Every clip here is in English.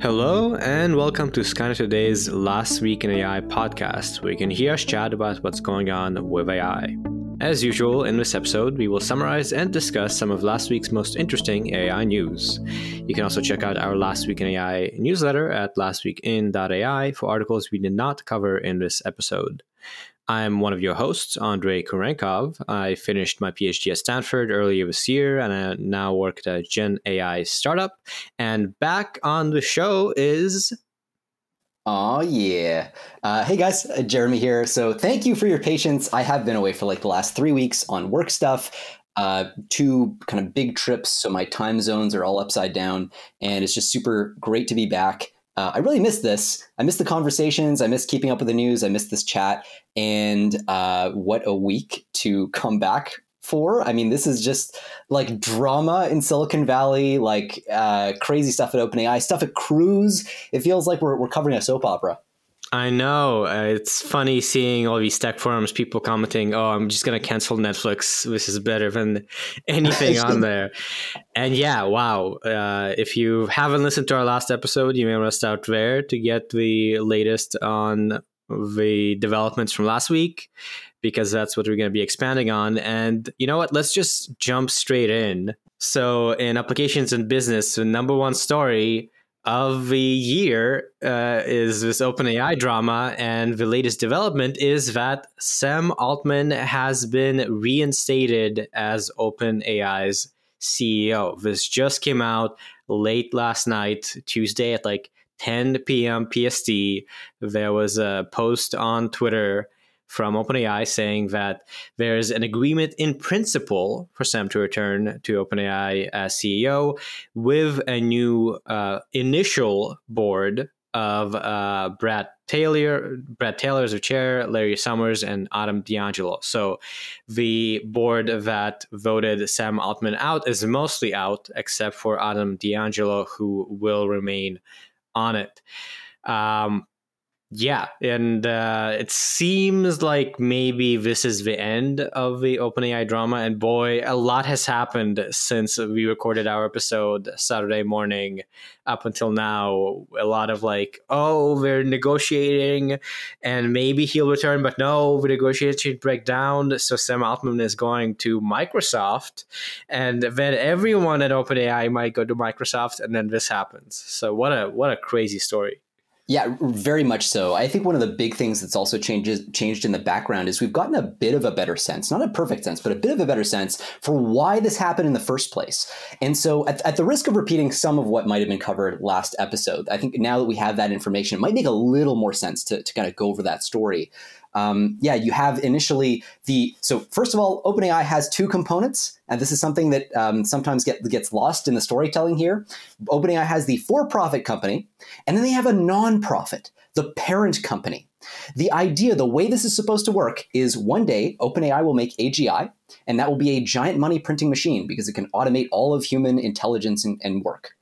Hello, and welcome to Skynet Today's Last Week in AI podcast, where you can hear us chat about what's going on with AI. As usual, in this episode, we will summarize and discuss some of last week's most interesting AI news. You can also check out our Last Week in AI newsletter at lastweekin.ai for articles we did not cover in this episode. I'm one of your hosts, Andrei Kurenkov. I finished my PhD at Stanford earlier this year, and I now work at a Gen AI startup. And back on the show is. Oh, yeah. Uh, hey, guys, uh, Jeremy here. So, thank you for your patience. I have been away for like the last three weeks on work stuff. Uh, two kind of big trips, so my time zones are all upside down, and it's just super great to be back. Uh, I really missed this. I missed the conversations. I missed keeping up with the news. I missed this chat. And uh, what a week to come back for. I mean, this is just like drama in Silicon Valley, like uh, crazy stuff at OpenAI, stuff at Cruise. It feels like we're, we're covering a soap opera. I know. Uh, it's funny seeing all these tech forums, people commenting, oh, I'm just going to cancel Netflix. This is better than anything on there. And yeah, wow. Uh, if you haven't listened to our last episode, you may want to start there to get the latest on the developments from last week, because that's what we're going to be expanding on. And you know what? Let's just jump straight in. So, in applications and business, the number one story of the year uh, is this OpenAI drama, and the latest development is that Sam Altman has been reinstated as OpenAI's CEO. This just came out late last night, Tuesday at like 10 p.m. PST. There was a post on Twitter from OpenAI saying that there's an agreement in principle for Sam to return to OpenAI as CEO with a new uh, initial board of uh, Bret Taylor, Bret Taylor as a chair, Larry Summers, and Adam D'Angelo. So the board that voted Sam Altman out is mostly out, except for Adam D'Angelo, who will remain on it. Um, yeah, and uh, it seems like maybe this is the end of the OpenAI drama. And boy, a lot has happened since we recorded our episode Saturday morning up until now. A lot of like, oh, they're negotiating and maybe he'll return, but no, the negotiation break down. So Sam Altman is going to Microsoft. And then everyone at OpenAI might go to Microsoft, and then this happens. So what a what a crazy story. Yeah, very much so. I think one of the big things that's also changes changed in the background is we've gotten a bit of a better sense, not a perfect sense, but a bit of a better sense for why this happened in the first place. And so, at, at the risk of repeating some of what might have been covered last episode, I think now that we have that information, it might make a little more sense to, to kind of go over that story. Um, yeah, you have initially the so first of all, OpenAI has two components, and this is something that um, sometimes get, gets lost in the storytelling here. OpenAI has the for-profit company, and then they have a non-profit, the parent company. The idea, the way this is supposed to work, is one day OpenAI will make AGI, and that will be a giant money printing machine because it can automate all of human intelligence and, and work.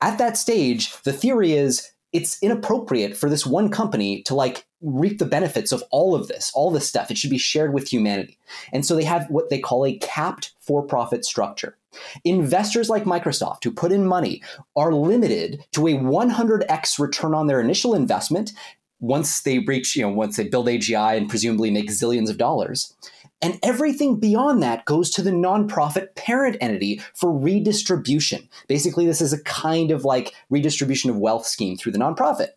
At that stage, the theory is it's inappropriate for this one company to like reap the benefits of all of this, all this stuff. It should be shared with humanity. And so they have what they call a capped for profit structure. Investors like Microsoft who put in money are limited to a 100x return on their initial investment once they reach, you know, once they build AGI and presumably make zillions of dollars. And everything beyond that goes to the nonprofit parent entity for redistribution. Basically, this is a kind of like redistribution of wealth scheme through the nonprofit.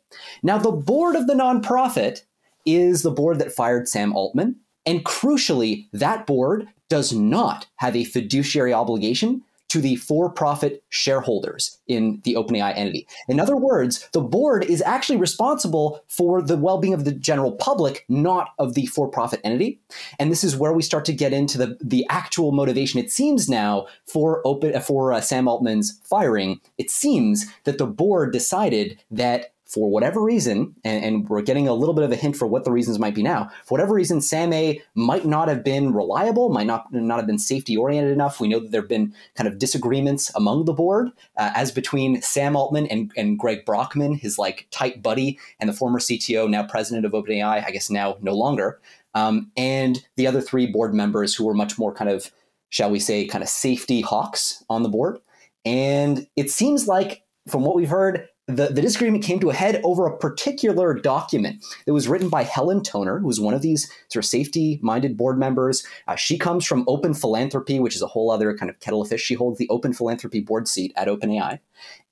Now, the board of the nonprofit is the board that fired Sam Altman. And crucially, that board does not have a fiduciary obligation to the for profit shareholders in the OpenAI entity. In other words, the board is actually responsible for the well being of the general public, not of the for profit entity. And this is where we start to get into the, the actual motivation. It seems now for, open, for uh, Sam Altman's firing, it seems that the board decided that for whatever reason, and, and, we're getting a little bit of a hint for what the reasons might be now. For whatever reason, Sam A might not have been reliable, might not not have been safety oriented enough. We know that there have been kind of disagreements among the board, uh, as between Sam Altman and, and Greg Brockman, his like tight buddy, and the former CTO, now president of OpenAI, I guess now no longer, um, and the other three board members who were much more kind of, shall we say, kind of safety hawks on the board. And it seems like, from what we've heard, the, the disagreement came to a head over a particular document that was written by Helen Toner, who's one of these sort of safety minded board members. Uh, she comes from Open Philanthropy, which is a whole other kind of kettle of fish. She holds the Open Philanthropy board seat at OpenAI.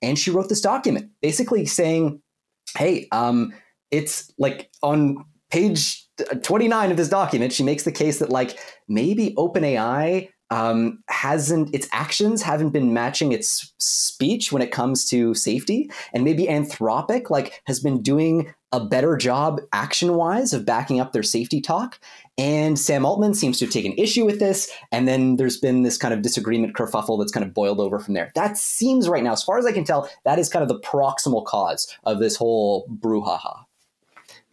And she wrote this document basically saying, hey, um, it's like on page 29 of this document, she makes the case that like maybe OpenAI um, hasn't its actions haven't been matching its speech when it comes to safety, and maybe Anthropic like has been doing a better job action wise of backing up their safety talk. And Sam Altman seems to have taken issue with this, and then there's been this kind of disagreement kerfuffle that's kind of boiled over from there. That seems right now, as far as I can tell, that is kind of the proximal cause of this whole brouhaha.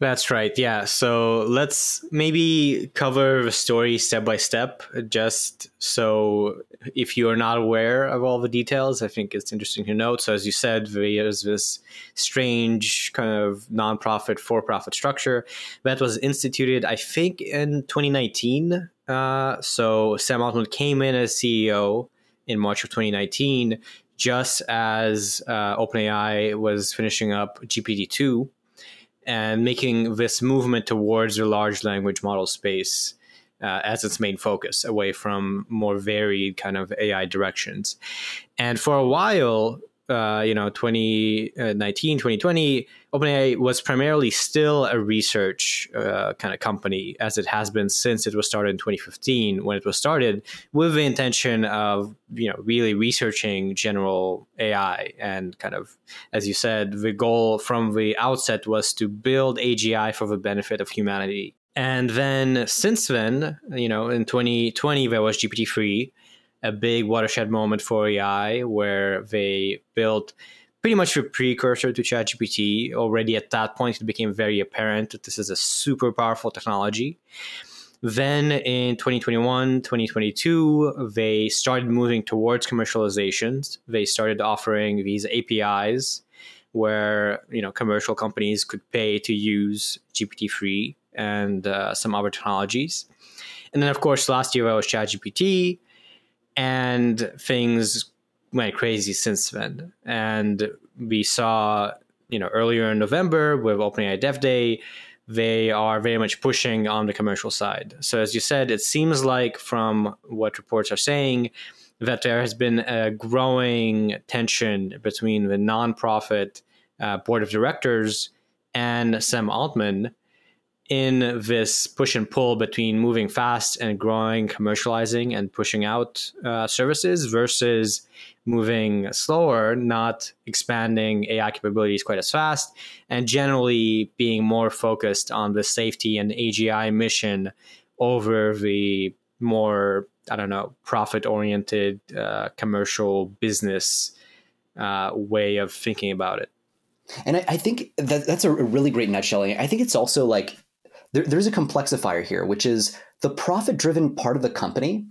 That's right. Yeah. So let's maybe cover the story step by step, just so if you are not aware of all the details, I think it's interesting to note. So, as you said, there's this strange kind of nonprofit for profit structure that was instituted, I think, in 2019. Uh, so, Sam Altman came in as CEO in March of 2019, just as uh, OpenAI was finishing up GPT 2 and making this movement towards the large language model space uh, as its main focus, away from more varied kind of AI directions. And for a while, uh, you know 2019 2020 openai was primarily still a research uh, kind of company as it has been since it was started in 2015 when it was started with the intention of you know really researching general ai and kind of as you said the goal from the outset was to build agi for the benefit of humanity. And then since then you know in 2020 there was gpt-3 a big watershed moment for AI where they built pretty much a precursor to ChatGPT. Already at that point, it became very apparent that this is a super powerful technology. Then in 2021, 2022, they started moving towards commercializations. They started offering these APIs where you know commercial companies could pay to use GPT-3 and uh, some other technologies. And then, of course, last year there was ChatGPT and things went crazy since then. And we saw, you know, earlier in November with OpenAI Dev Day, they are very much pushing on the commercial side. So as you said, it seems like from what reports are saying that there has been a growing tension between the nonprofit uh, board of directors and Sam Altman in this push and pull between moving fast and growing, commercializing, and pushing out uh, services versus moving slower, not expanding AI capabilities quite as fast, and generally being more focused on the safety and AGI mission over the more, I don't know, profit oriented uh, commercial business uh, way of thinking about it. And I, I think that that's a really great nutshelling. I think it's also like there, there's a complexifier here, which is the profit driven part of the company.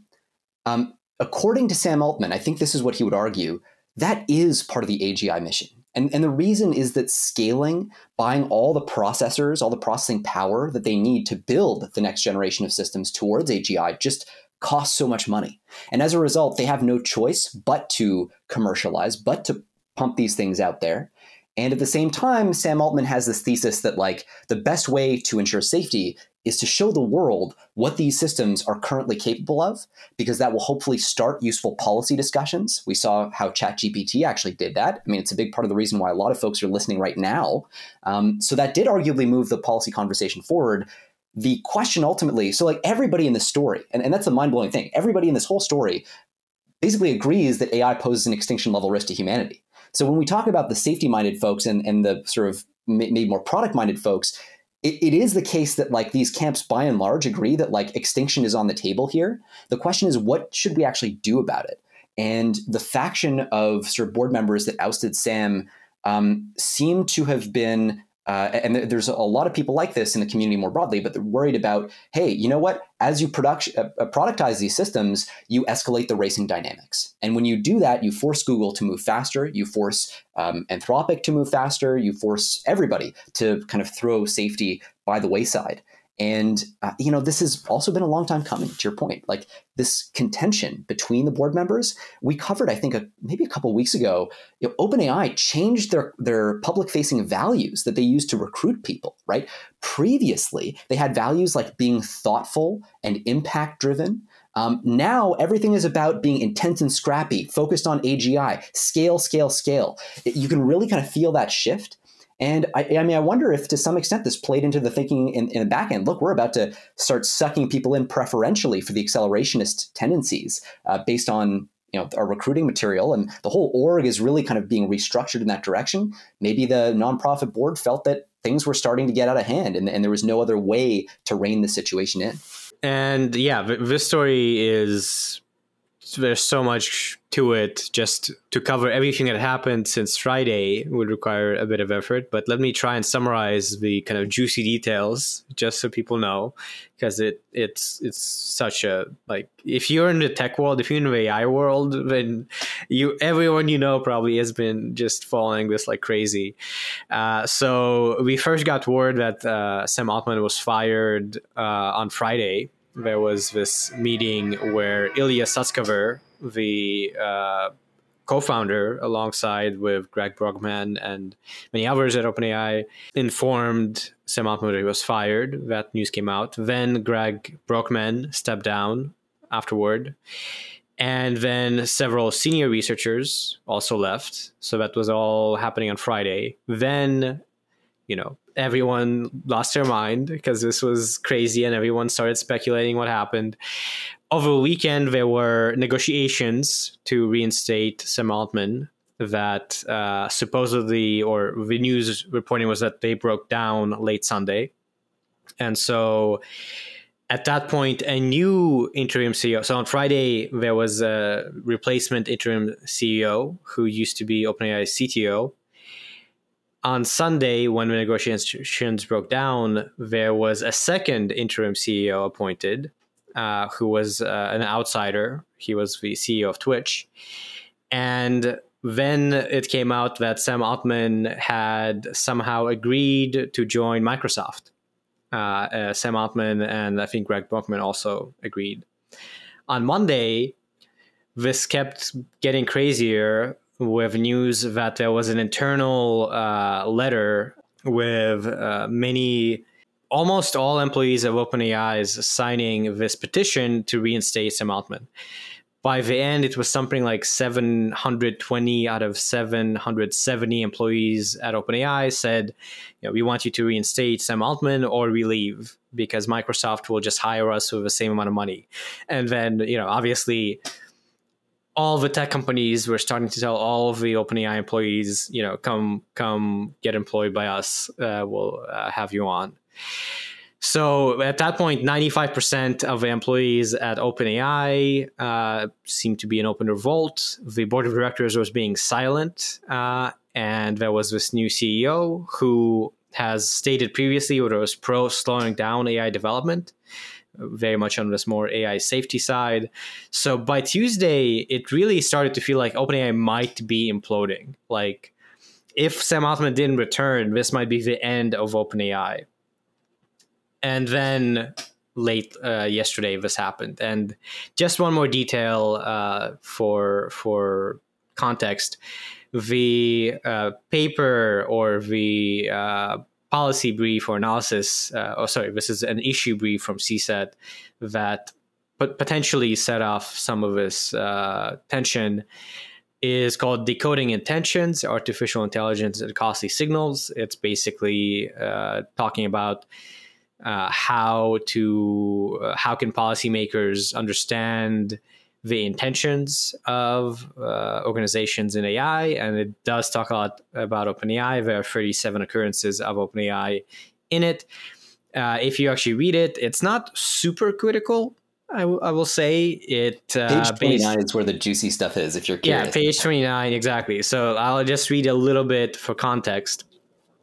Um, according to Sam Altman, I think this is what he would argue that is part of the AGI mission. And, and the reason is that scaling, buying all the processors, all the processing power that they need to build the next generation of systems towards AGI just costs so much money. And as a result, they have no choice but to commercialize, but to pump these things out there. And at the same time, Sam Altman has this thesis that like the best way to ensure safety is to show the world what these systems are currently capable of, because that will hopefully start useful policy discussions. We saw how ChatGPT actually did that. I mean, it's a big part of the reason why a lot of folks are listening right now. Um, so that did arguably move the policy conversation forward. The question ultimately, so like everybody in this story, and, and that's a mind blowing thing, everybody in this whole story basically agrees that AI poses an extinction level risk to humanity. So when we talk about the safety minded folks and, and the sort of maybe more product minded folks, it, it is the case that like these camps by and large agree that like extinction is on the table here. The question is, what should we actually do about it? And the faction of sort of board members that ousted Sam um, seem to have been uh, and there's a lot of people like this in the community more broadly, but they're worried about, hey, you know what? As you product, uh, uh, productize these systems, you escalate the racing dynamics. And when you do that, you force Google to move faster, you force um, Anthropic to move faster, you force everybody to kind of throw safety by the wayside. And uh, you know, this has also been a long time coming. To your point, like this contention between the board members, we covered, I think, a, maybe a couple weeks ago. You know, OpenAI changed their their public facing values that they use to recruit people. Right, previously they had values like being thoughtful and impact driven. Um, now everything is about being intense and scrappy, focused on AGI, scale, scale, scale. You can really kind of feel that shift. And I, I, mean, I wonder if to some extent this played into the thinking in, in, the back end. Look, we're about to start sucking people in preferentially for the accelerationist tendencies uh, based on you know our recruiting material, and the whole org is really kind of being restructured in that direction. Maybe the nonprofit board felt that things were starting to get out of hand, and, and there was no other way to rein the situation in. And yeah, this story is there's so much to it just to cover everything that happened since friday would require a bit of effort but let me try and summarize the kind of juicy details just so people know because it it's it's such a like if you're in the tech world if you're in the ai world then you everyone you know probably has been just following this like crazy. Uh, so we first got word that uh, sam altman was fired uh, on friday there was this meeting where Ilya Sutskever, the uh, co-founder, alongside with Greg Brockman and many others at OpenAI, informed Sam Altman he was fired. That news came out. Then Greg Brockman stepped down afterward. And then several senior researchers also left. So that was all happening on Friday. Then, you know, everyone lost their mind because this was crazy and everyone started speculating what happened. Over the weekend, there were negotiations to reinstate Sam Altman that uh, supposedly, or the news reporting was that they broke down late Sunday. And so at that point, a new interim CEO. So on Friday, there was a replacement interim CEO who used to be OpenAI CTO on Sunday, when the negotiations broke down, there was a second interim CEO appointed, uh, who was uh, an outsider. He was the CEO of Twitch. And then it came out that Sam Altman had somehow agreed to join Microsoft. Uh, uh Sam Altman and I think Greg Brockman also agreed. On Monday, this kept getting crazier with news that there was an internal uh, letter with uh, many, almost all employees of OpenAI signing this petition to reinstate Sam Altman. By the end, it was something like 720 out of 770 employees at OpenAI said, you know, we want you to reinstate Sam Altman or we leave because Microsoft will just hire us with the same amount of money. And then, you know, obviously all the tech companies were starting to tell all of the OpenAI employees, you know, come come get employed by us. Uh, we'll uh, have you on. So at that point, 95% of the employees at OpenAI uh, seemed to be in open revolt. The board of directors was being silent, uh, and there was this new CEO who has stated previously that it was pro slowing down AI development very much on this more AI safety side. So by Tuesday, it really started to feel like OpenAI might be imploding. Like if Sam Altman didn't return, this might be the end of OpenAI. And then late uh, yesterday, this happened. And just one more detail uh, for for context: the uh, paper or the uh, policy brief or analysis, uh, oh, sorry, this is an issue brief from CSET that potentially set off some of this uh, tension is called Decoding Intentions, Artificial Intelligence and Costly Signals. It's basically uh, talking about uh, how to uh, how can policymakers understand the intentions of uh, organizations in AI, and it does talk a lot about OpenAI. There are 37 occurrences of OpenAI in it. Uh, if you actually read it, it's not super critical. I, w- I will say it. Uh, page 29 based, is where the juicy stuff is, if you're curious. Yeah, page 29, exactly. So I'll just read a little bit for context.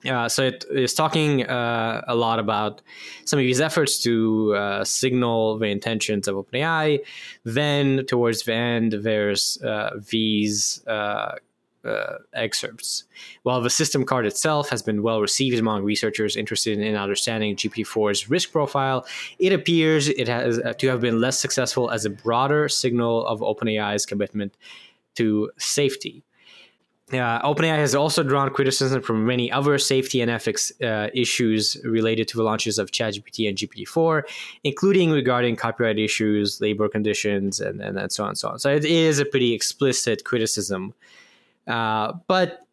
Uh, so it is talking uh, a lot about some of these efforts to uh, signal the intentions of OpenAI. Then towards the end, there's uh, these uh, uh, excerpts. While the system card itself has been well received among researchers interested in understanding GPT-4's risk profile, it appears it has to have been less successful as a broader signal of OpenAI's commitment to safety. Uh, OpenAI has also drawn criticism from many other safety and ethics uh, issues related to the launches of ChatGPT and GPT-4, including regarding copyright issues, labor conditions, and, and, and so on and so on. So it is a pretty explicit criticism. Uh, but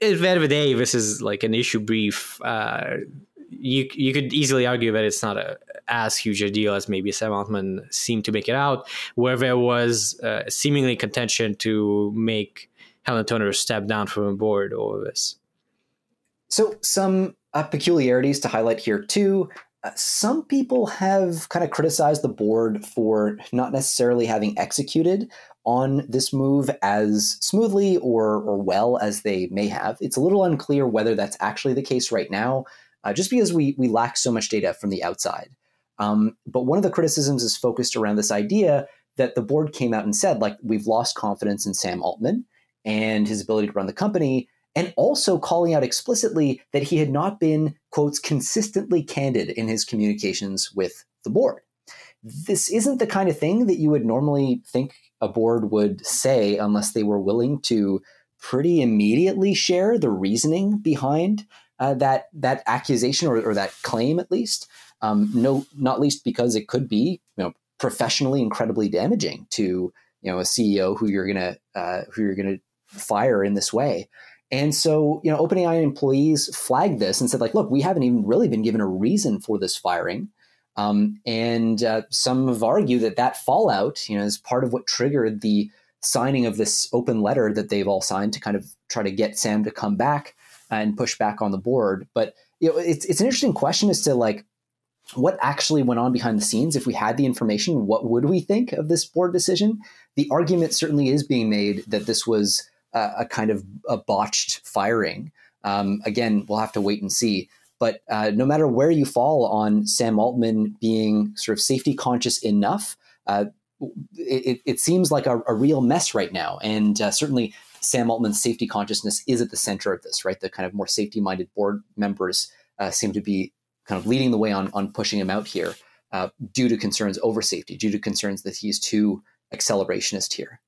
at the end of the day, this is like an issue brief. Uh, you you could easily argue that it's not a, as huge a deal as maybe Sam Altman seemed to make it out, where there was uh, seemingly contention to make Helen Toner step down from the board over this. So, some uh, peculiarities to highlight here, too. Uh, some people have kind of criticized the board for not necessarily having executed on this move as smoothly or, or well as they may have. It's a little unclear whether that's actually the case right now, uh, just because we, we lack so much data from the outside. Um, but one of the criticisms is focused around this idea that the board came out and said, like, we've lost confidence in Sam Altman and his ability to run the company, and also calling out explicitly that he had not been, quotes, consistently candid in his communications with the board. This isn't the kind of thing that you would normally think a board would say unless they were willing to pretty immediately share the reasoning behind uh, that that accusation or, or, that claim, at least. Um, no, not least because it could be, you know, professionally incredibly damaging to you know a CEO who you're gonna uh, who you're gonna fire in this way. And so, you know, OpenAI employees flagged this and said, like, look, we haven't even really been given a reason for this firing. Um, and uh, some have argued that that fallout, you know, is part of what triggered the signing of this open letter that they've all signed to kind of try to get Sam to come back and push back on the board. But you know, it's it's an interesting question as to like what actually went on behind the scenes. If we had the information, what would we think of this board decision? The argument certainly is being made that this was a, kind of a botched firing. Um, again, we'll have to wait and see. But uh, no matter where you fall on Sam Altman being sort of safety conscious enough, uh, it, it, seems like a, a, real mess right now. And uh, certainly, Sam Altman's safety consciousness is at the center of this, right? The kind of more safety minded board members uh, seem to be kind of leading the way on, on pushing him out here uh, due to concerns over safety, due to concerns that he's too accelerationist here.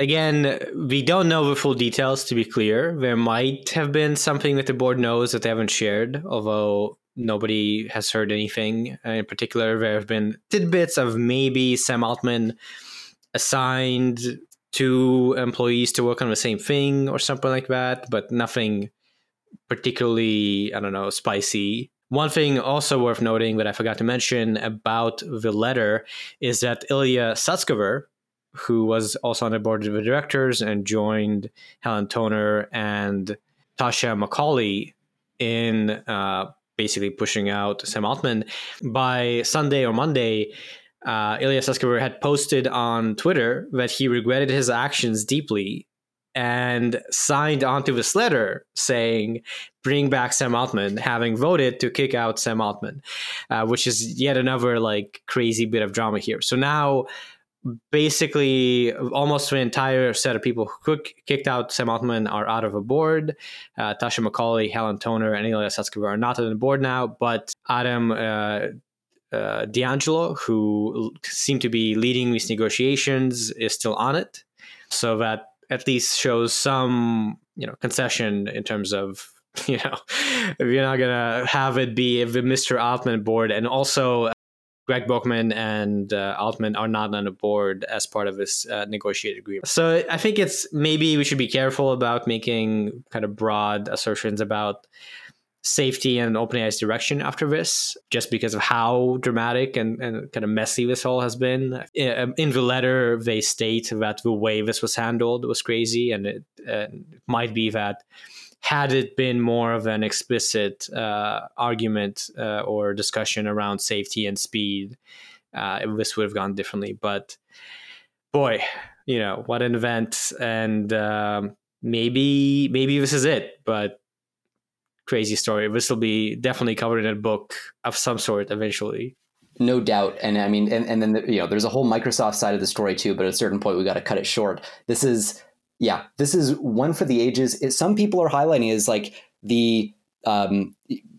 Again, we don't know the full details to be clear. There might have been something that the board knows that they haven't shared, although nobody has heard anything. In particular, there have been tidbits of maybe Sam Altman assigned two employees to work on the same thing or something like that, but nothing particularly, I don't know, spicy. One thing also worth noting that I forgot to mention about the letter is that Ilya Sutskever, who was also on the board of directors and joined Helen Toner and Tasha McCauley in uh, basically pushing out Sam Altman. By Sunday or Monday, uh, Ilya Sutskever had posted on Twitter that he regretted his actions deeply and signed onto this letter saying, bring back Sam Altman, having voted to kick out Sam Altman, uh, which is yet another like crazy bit of drama here. So now basically almost the entire set of people who kicked out Sam Altman are out of a board. Uh, Tasha McCauley, Helen Toner, and Ilya Sutskever are not on the board now, but Adam uh, uh, D'Angelo, who seemed to be leading these negotiations, is still on it. So that at least shows some, you know, concession in terms of you know, if you're not gonna have it be the Mr. Altman board, and also Greg Brockman and uh, Altman are not on the board as part of this uh, negotiated agreement. So I think it's maybe we should be careful about making kind of broad assertions about safety and OpenAI's direction after this, just because of how dramatic and, and kind of messy this all has been. In the letter, they state that the way this was handled was crazy, and it, uh, it might be that had it been more of an explicit uh, argument uh, or discussion around safety and speed, uh, this would have gone differently. But boy, you know what an event, and um, maybe maybe this is it. But crazy story. This will be definitely covered in a book of some sort eventually. No doubt, and I mean, and, and then you know, there's a whole Microsoft side of the story too. But at a certain point, we got to cut it short. This is Yeah, this is one for the ages. Some people are highlighting is like the um,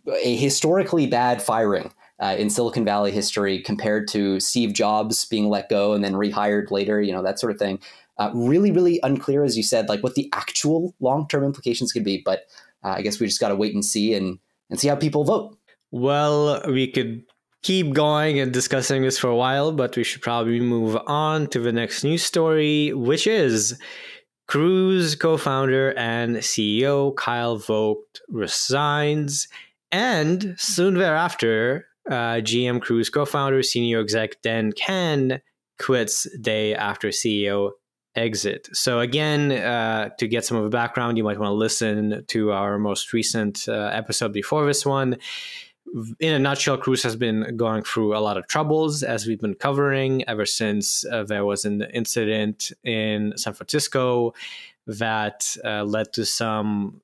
a historically bad firing uh, in Silicon Valley history compared to Steve Jobs being let go and then rehired later, you know, that sort of thing. Uh, really, really unclear, as you said, like what the actual long term implications could be. But uh, I guess we just got to wait and see and, and see how people vote. Well, we could keep going and discussing this for a while, but we should probably move on to the next news story, which is Cruise co founder and CEO Kyle Vogt resigns. And soon thereafter, uh, GM Cruise co founder, senior exec Dan Kan quits day after CEO exit. So, again, uh, to get some of the background, you might want to listen to our most recent uh, episode before this one. In a nutshell, Cruise has been going through a lot of troubles as we've been covering ever since uh, there was an incident in San Francisco that uh, led to some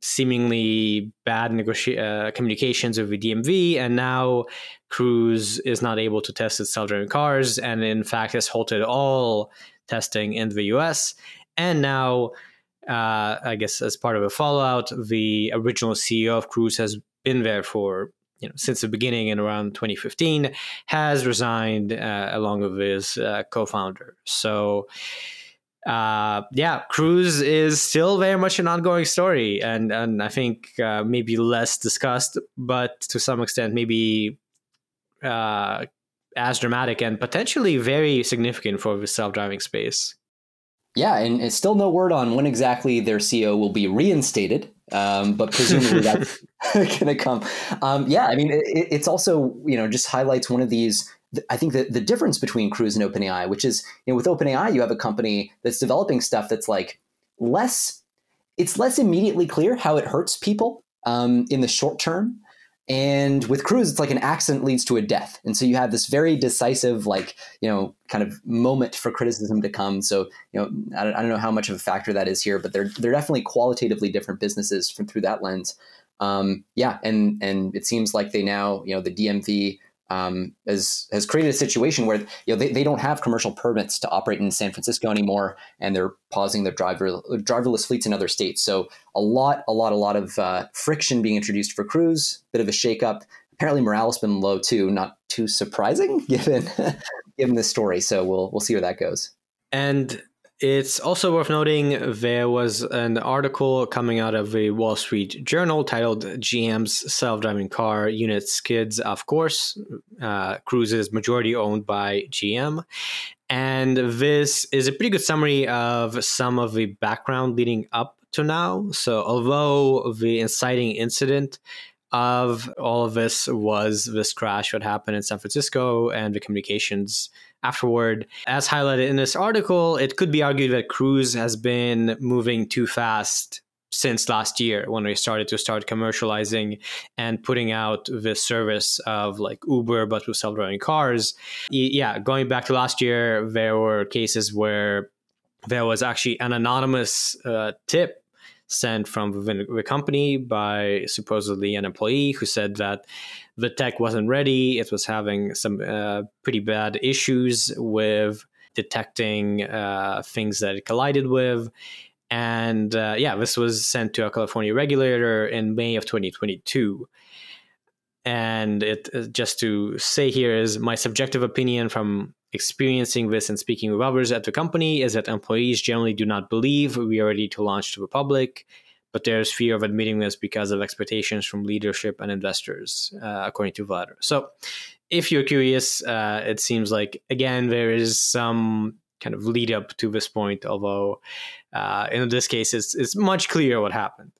seemingly bad negoti- uh, communications with the DMV, and now Cruise is not able to test its self-driving cars, and in fact has halted all testing in the U.S. And now, uh, I guess as part of a fallout, the original CEO of Cruise has been there for you know since the beginning in around 2015, has resigned uh, along with his uh, co-founder. So uh, yeah, Cruise is still very much an ongoing story, and and I think uh, maybe less discussed, but to some extent maybe uh, as dramatic and potentially very significant for the self driving space. Yeah, and it's still no word on when exactly their CEO will be reinstated, um, but presumably that's going to come. Um, yeah, I mean, it, it's also you know just highlights one of these I think that the difference between Cruise and OpenAI, which is, you know, with OpenAI, you have a company that's developing stuff that's like less, it's less immediately clear how it hurts people um, in the short term. And with Cruise, it's like an accident leads to a death. And so you have this very decisive, like, you know, kind of moment for criticism to come. So, you know, I don't, I don't know how much of a factor that is here, but they're, they're definitely qualitatively different businesses from through that lens. Um, yeah. And, and it seems like they now, you know, the DMV um, has has created a situation where you know they, they don't have commercial permits to operate in San Francisco anymore, and they're pausing their driver driverless fleets in other states. So a lot, a lot, a lot of uh, friction being introduced for Cruise. Bit of a shakeup. Apparently, morale has been low too. Not too surprising given given this story. So we'll we'll see where that goes. And it's also worth noting there was an article coming out of a Wall Street Journal titled GM's Self Driving Car Unit Skids, Off Course. Uh, Cruise is majority owned by GM. And this is a pretty good summary of some of the background leading up to now. So, although the inciting incident of all of this was this crash that happened in San Francisco and the communications afterward. As highlighted in this article, it could be argued that Cruise has been moving too fast since last year when we started to start commercializing and putting out this service of like Uber but with self-driving cars. Yeah, going back to last year, there were cases where there was actually an anonymous uh, tip sent from the company by supposedly an employee who said that the tech wasn't ready. It was having some uh, pretty bad issues with detecting uh, things that it collided with. And uh, yeah, this was sent to a California regulator in May of 2022. And it uh, just to say here is my subjective opinion from experiencing this and speaking with others at the company is that employees generally do not believe we are ready to launch to the public but there's fear of admitting this because of expectations from leadership and investors, uh, according to Vlad. So, if you're curious, uh, it seems like again there is some kind of lead up to this point, although uh, in this case it's it's much clearer what happened.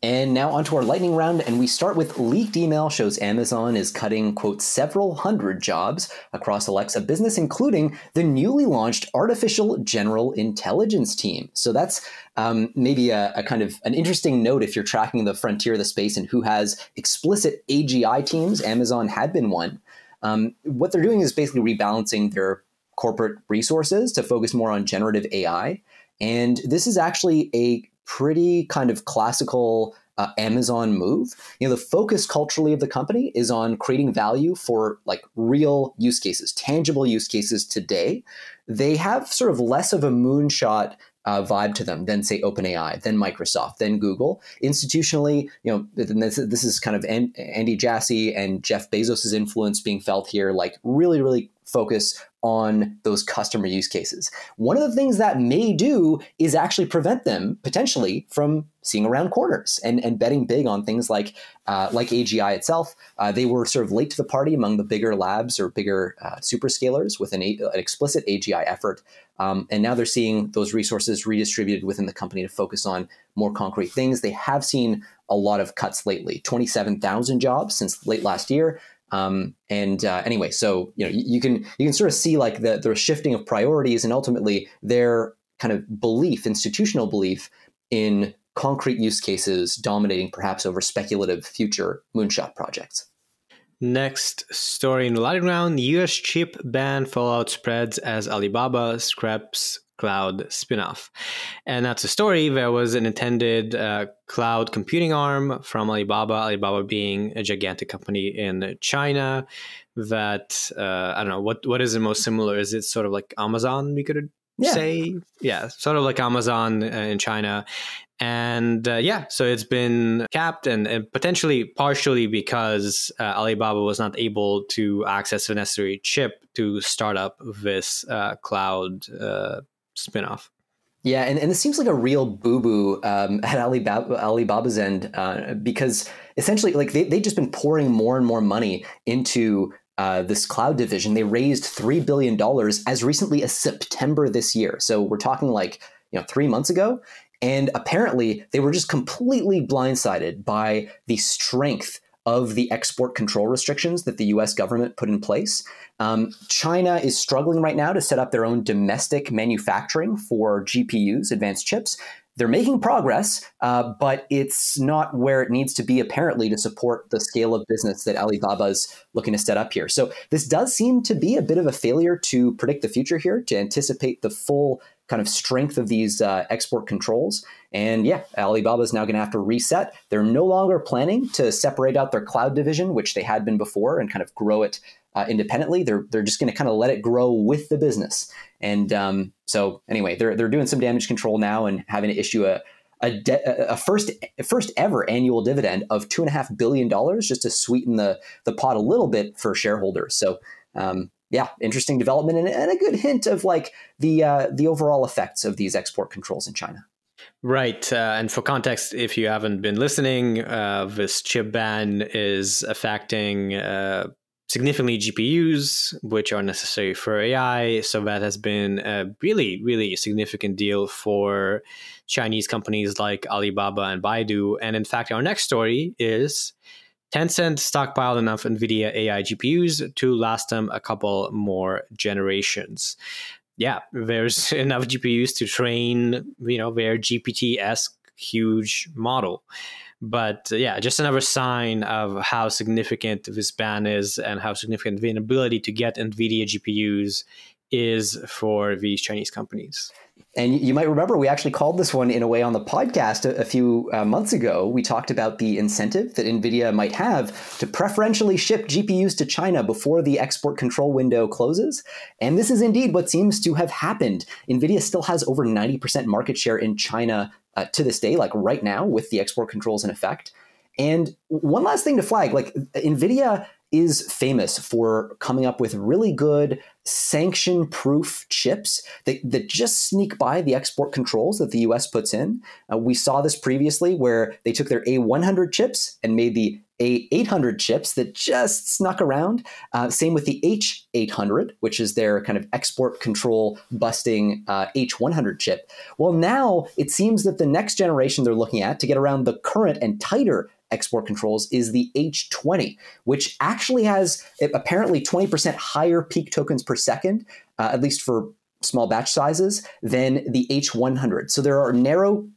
And now onto our lightning round, and we start with leaked email shows Amazon is cutting, quote, several hundred jobs across Alexa business, including the newly launched Artificial General Intelligence team. So that's um, maybe a, a, kind of an interesting note if you're tracking the frontier of the space and who has explicit AGI teams. Amazon had been one. Um, what they're doing is basically rebalancing their corporate resources to focus more on generative AI. And this is actually a pretty kind of classical uh, Amazon move. You know, the focus culturally of the company is on creating value for like real use cases, tangible use cases today. They have sort of less of a moonshot uh, vibe to them than say OpenAI, then Microsoft, then Google. Institutionally, you know, this, this is kind of Andy Jassy and Jeff Bezos' influence being felt here. Like really, really focus on those customer use cases. One of the things that may do is actually prevent them potentially from seeing around corners and, and betting big on things like uh, like AGI itself. Uh, they were sort of late to the party among the bigger labs or bigger uh, superscalers with an, an, explicit AGI effort. Um, and now they're seeing those resources redistributed within the company to focus on more concrete things. They have seen a lot of cuts lately 27,000 jobs since late last year. Um, and uh, anyway, so you know you, you, can you can sort of see like the the shifting of priorities and ultimately their kind of belief, institutional belief in concrete use cases dominating perhaps over speculative future moonshot projects. Next story in the lighting round: U.S. chip ban fallout spreads as Alibaba scraps cloud spinoff. And that's a story. There was an intended uh, cloud computing arm from Alibaba, Alibaba being a gigantic company in China that, uh, I don't know, what, what is the most similar? Is it sort of like Amazon, we could yeah. say? Yeah, sort of like Amazon uh, in China. And uh, yeah, so it's been capped and, and potentially partially because uh, Alibaba was not able to access the necessary chip to start up this uh, cloud uh, spinoff. Yeah, and, and this seems like a real boo boo um, at Alibaba, Alibaba's end uh, because essentially, like they they've just been pouring more and more money into uh, this cloud division. They raised three billion dollars as recently as September this year. So we're talking like you know three months ago, and apparently they were just completely blindsided by the strength of the export control restrictions that the US government put in place. Um, China is struggling right now to set up their own domestic manufacturing for GPUs, advanced chips. They're making progress, uh, but it's not where it needs to be, apparently, to support the scale of business that Alibaba is looking to set up here. So, this does seem to be a bit of a failure to predict the future here, to anticipate the full kind of strength of these uh, export controls. And yeah, Alibaba is now going to have to reset. They're no longer planning to separate out their cloud division, which they had been before, and kind of grow it uh, independently. They're they're just going to kind of let it grow with the business. And um, so anyway, they're they're doing some damage control now and having to issue a a, de- a, first first ever annual dividend of two and a half billion dollars just to sweeten the the pot a little bit for shareholders. So um, yeah, interesting development and, and, a good hint of like the uh, the overall effects of these export controls in China. Right, uh, and for context, if you haven't been listening, uh, this chip ban is affecting uh, significantly GPUs, which are necessary for AI. So that has been a really, really significant deal for Chinese companies like Alibaba and Baidu. And in fact, our next story is Tencent stockpiled enough NVIDIA AI GPUs to last them a couple more generations. Yeah, there's enough GPUs to train, you know, their GPT-esque huge model. But uh, yeah, just another sign of how significant this ban is and how significant the inability to get NVIDIA GPUs is for these Chinese companies. And you might remember we actually called this one in a way on the podcast a, a few uh, months ago. We talked about the incentive that NVIDIA might have to preferentially ship GPUs to China before the export control window closes. And this is indeed what seems to have happened. NVIDIA still has over 90% market share in China uh, to this day, like right now with the export controls in effect. And one last thing to flag like NVIDIA is famous for coming up with really good sanction proof chips that, that just sneak by the export controls that the US puts in. Uh, we saw this previously where they took their A100 chips and made the A800 chips that just snuck around. Uh, same with the H800, which is their kind of export control busting uh, H100 chip. Well, now it seems that the next generation they're looking at to get around the current and tighter export controls is the H20, which actually has apparently 20% higher peak tokens per second, uh, at least for small batch sizes, than the H100. So there are narrow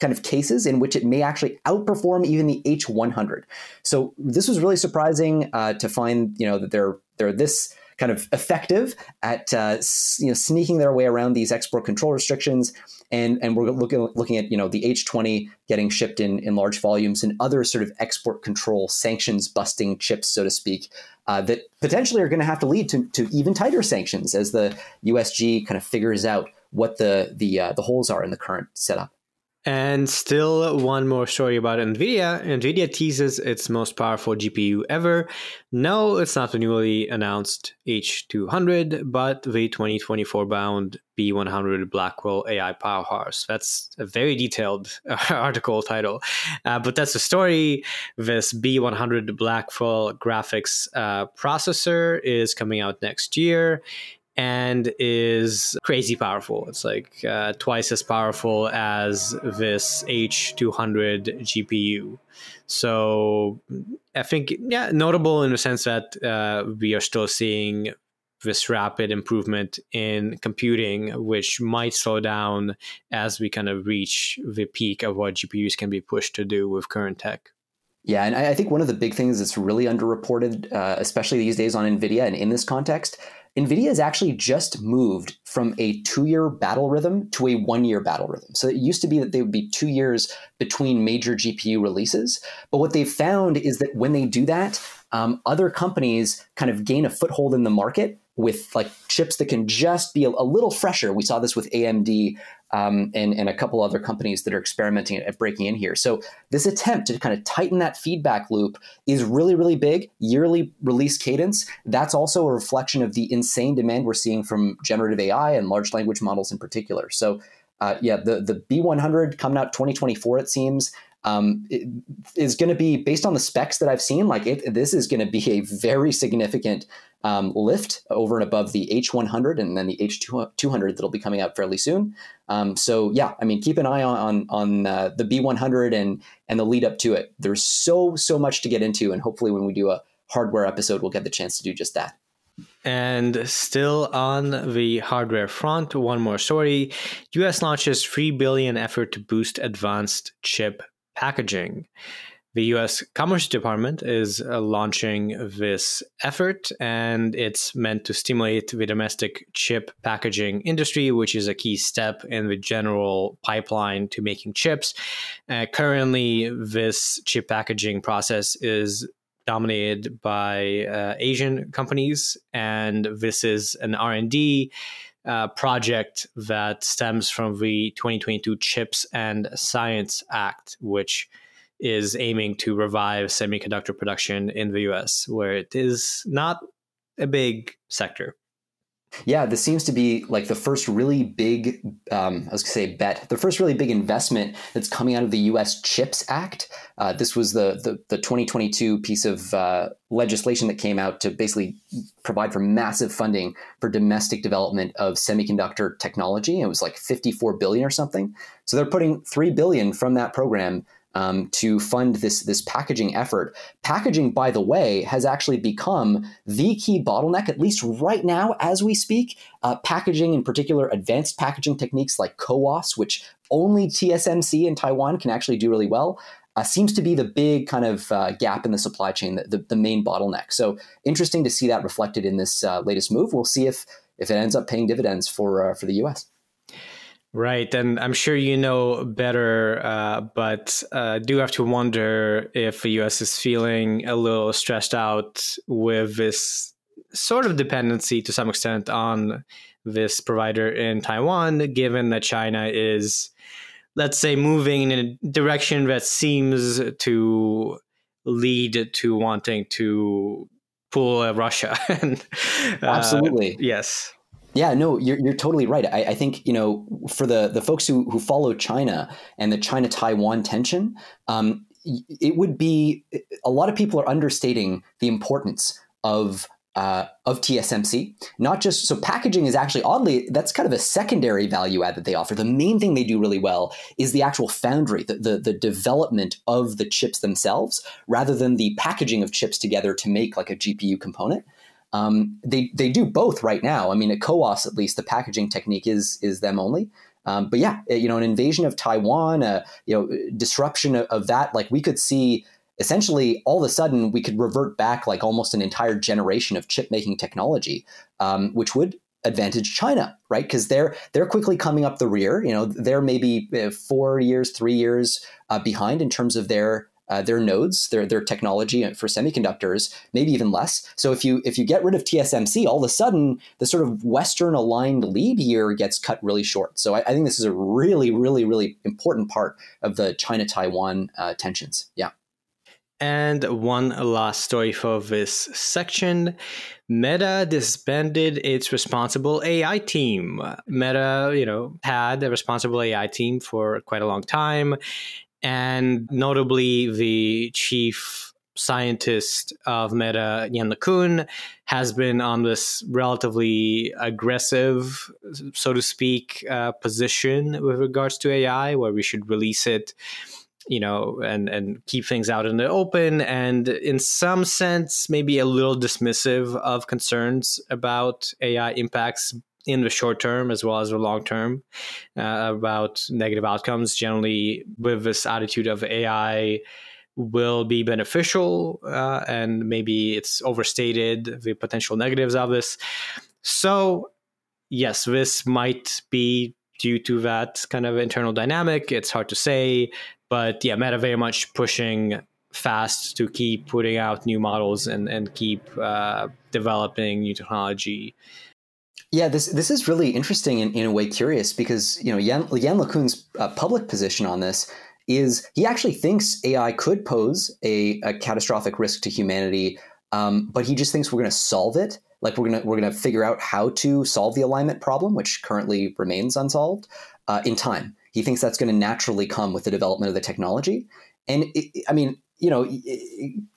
kind of cases in which it may actually outperform even the H100. So this was really surprising uh, to find, you know, that they're they're this kind of effective at uh, you know sneaking their way around these export control restrictions and and we're looking looking at you know the H20 getting shipped in in large volumes and other sort of export control sanctions busting chips, so to speak, uh, that potentially are going to have to lead to to even tighter sanctions as the USG kind of figures out what the the uh, the holes are in the current setup. And still, one more story about NVIDIA. NVIDIA teases its most powerful GPU ever. No, it's not the newly announced H200, but the 2024 bound B100 Blackwell AI powerhouse. That's a very detailed article title. Uh, but that's the story. This B100 Blackwell graphics uh, processor is coming out next year and is crazy powerful. It's like uh, twice as powerful as this H200 GPU. So I think, yeah, notable in the sense that uh, we are still seeing this rapid improvement in computing, which might slow down as we kind of reach the peak of what GPUs can be pushed to do with current tech. Yeah, and I think one of the big things that's really underreported, uh, especially these days on NVIDIA and in this context, NVIDIA has actually just moved from a two year battle rhythm to a one year battle rhythm. So it used to be that they would be two years between major GPU releases. But what they've found is that when they do that, um, other companies kind of gain a foothold in the market with like chips that can just be a, a little fresher. We saw this with AMD um, and, and a couple other companies that are experimenting at breaking in here. So this attempt to kind of tighten that feedback loop is really, really big. Yearly release cadence. That's also a reflection of the insane demand we're seeing from generative AI and large language models in particular. So uh, yeah, the the B100 coming out 2024, it seems um, is going to be based on the specs that I've seen. Like it, this is going to be a very significant um, lift over and above the H100 and then the H200 that'll be coming out fairly soon. Um, so yeah, I mean, keep an eye on on, on uh, the B100 and and the lead up to it. There's so so much to get into, and hopefully, when we do a hardware episode, we'll get the chance to do just that. And still on the hardware front, one more story. US launches 3 billion effort to boost advanced chip packaging. The US Commerce Department is uh, launching this effort, and it's meant to stimulate the domestic chip packaging industry, which is a key step in the general pipeline to making chips. Uh, currently, this chip packaging process is dominated by uh, Asian companies, and this is an R and D uh, project that stems from the 2022 Chips and Science Act, which is aiming to revive semiconductor production in the US, where it is not a big sector. Yeah, this seems to be like the first really big, um, I was going to say bet, the first really big investment that's coming out of the U.S. CHIPS Act. Uh, this was the, the, the 2022 piece of uh, legislation that came out to basically provide for massive funding for domestic development of semiconductor technology. It was like 54 billion or something. So they're putting three billion from that program um, to fund this this packaging effort. Packaging, by the way, has actually become the key bottleneck, at least right now as we speak. Uh, packaging, in particular, advanced packaging techniques like CoWoS, which only TSMC in Taiwan can actually do really well. Uh, seems to be the big kind of uh, gap in the supply chain, the, the, the, main bottleneck. So interesting to see that reflected in this uh, latest move. We'll see if if it ends up paying dividends for uh, for the U.S. Right, and I'm sure you know better, uh, but uh, do have to wonder if the U.S. is feeling a little stressed out with this sort of dependency to some extent on this provider in Taiwan, given that China is, let's say, moving in a direction that seems to lead to wanting to pull Russia. and, uh, Absolutely. Yes. Yeah, no, you're, you're totally right. I, I, think you know for the the folks who who follow China and the China Taiwan tension, um, it would be a lot of people are understating the importance of uh, of TSMC. Not just so packaging is actually oddly that's kind of a secondary value add that they offer. The main thing they do really well is the actual foundry, the, the, the development of the chips themselves, rather than the packaging of chips together to make like a GPU component. Um, they they do both right now. I mean, at CoWoS at least, the packaging technique is is them only. Um, but yeah, you know, an invasion of Taiwan, uh, you know, disruption of, of, that, like we could see essentially all of a sudden we could revert back like almost an entire generation of chip making technology, um, which would advantage China, right? Because they're they're quickly coming up the rear. You know, they're maybe uh, four years, three years uh, behind in terms of their uh, their nodes, their their technology for semiconductors, maybe even less. So if you if you get rid of TSMC, all of a sudden the sort of Western aligned lead here gets cut really short. So I, I think this is a really, really, really important part of the China Taiwan uh, tensions. Yeah. And one last story for this section. Meta disbanded its responsible AI team. Meta, you know, had a responsible AI team for quite a long time. And notably, the chief scientist of Meta, Yann LeCun, has been on this relatively aggressive, so to speak, uh, position with regards to AI, where we should release it you know, and and keep things out in the open, and in some sense, maybe a little dismissive of concerns about AI impacts in the short term as well as the long term uh, about negative outcomes. Generally, with this attitude of AI will be beneficial, uh, and maybe it's overstated the potential negatives of this. So, yes, this might be due to that kind of internal dynamic. It's hard to say. But yeah, Meta very much pushing fast to keep putting out new models and, and keep uh, developing new technology. Yeah, this this is really interesting and in a way curious because you know Yann, Yann LeCun's uh, public position on this is he actually thinks AI could pose a, a catastrophic risk to humanity, um, but he just thinks we're going to solve it. Like we're gonna we're gonna figure out how to solve the alignment problem, which currently remains unsolved, uh, in time. He thinks that's going to naturally come with the development of the technology. And it, I mean, you know,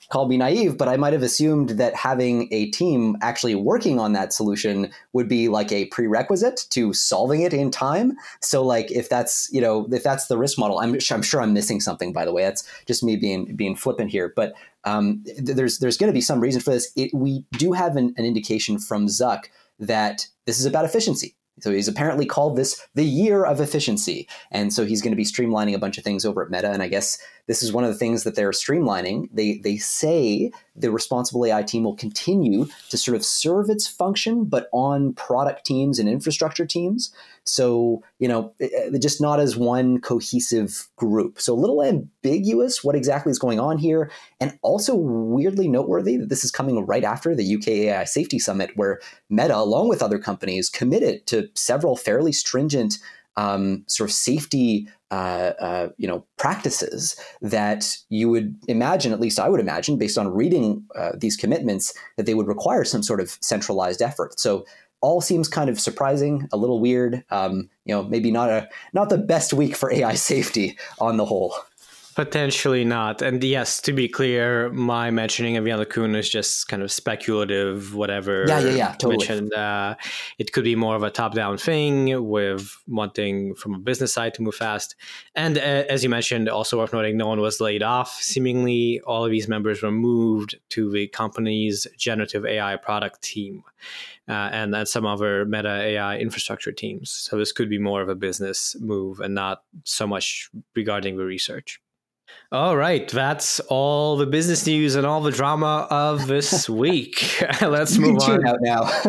call me naive, but I might have assumed that having a team actually working on that solution would be like a prerequisite to solving it in time. So, like, if that's you know, if that's the risk model, I'm, I'm sure I'm missing something. By the way, that's just me being being flippant here. But um, there's there's going to be some reason for this. It, we do have an, an indication from Zuck that this is about efficiency. So he's apparently called this the year of efficiency. And so he's going to be streamlining a bunch of things over at Meta. And I guess this is one of the things that they're streamlining. They they say the responsible AI team will continue to sort of serve its function, but on product teams and infrastructure teams. So, you know, eh, eh, just not as one cohesive group. So a little ambiguous what exactly is going on here. And also weirdly noteworthy that this is coming right after the UK AI Safety Summit, where Meta, along with other companies, committed to several fairly stringent um, sort of safety uh, uh, you know practices that you would imagine at least i would imagine based on reading uh, these commitments that they would require some sort of centralized effort so all seems kind of surprising, a little weird. Um, you know, maybe not a not the best week for AI safety on the whole. Potentially not. And yes, to be clear, my mentioning of Yann LeCun is just kind of speculative, whatever. Yeah, yeah, yeah, totally. Mentioned, uh, it could be more of a top-down thing with wanting from a business side to move fast. And uh, as you mentioned, also worth noting, no one was laid off. Seemingly, all of these members were moved to the company's generative AI product team. Uh, and then some other meta AI infrastructure teams. So this could be more of a business move and not so much regarding the research. All right, that's all the business news and all the drama of this week. Let's move on now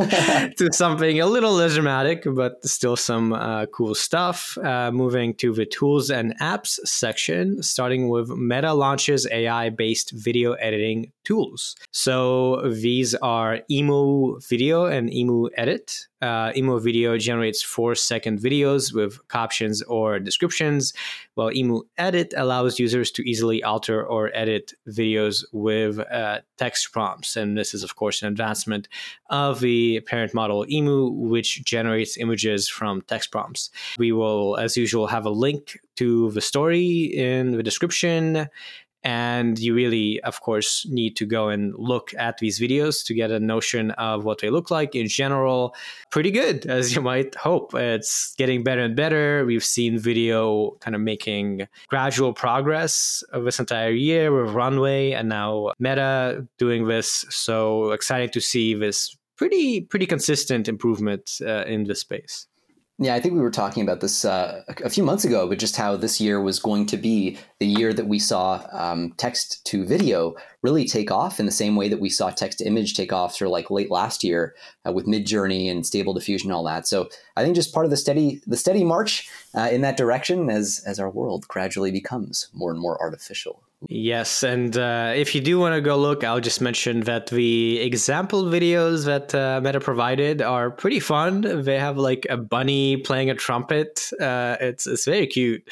to something a little less dramatic, but still some uh, cool stuff. Uh, moving to the tools and apps section, starting with Meta launches AI-based video editing tools. So these are Emu Video and Emu Edit uh, Emu Video generates four second videos with captions or descriptions, while Emu Edit allows users to easily alter or edit videos with uh, text prompts. And this is, of course, an advancement of the parent model Emu, which generates images from text prompts. We will, as usual, have a link to the story in the description and you really of course need to go and look at these videos to get a notion of what they look like in general. Pretty good as you might hope. It's getting better and better. We've seen video kind of making gradual progress of this entire year with runway and now meta doing this. So exciting to see this pretty pretty consistent improvement uh, in this space yeah, I think we were talking about this uh, a few months ago, but just how this year was going to be the year that we saw um, text to video really take off in the same way that we saw text to image take off sort of like late last year uh, with Midjourney and Stable Diffusion and all that. So I think just part of the steady the steady march uh, in that direction as as our world gradually becomes more and more artificial. Yes, and uh, if you do want to go look, I'll just mention that the example videos that uh, Meta provided are pretty fun. They have like a bunny playing a trumpet. Uh, it's it's very cute.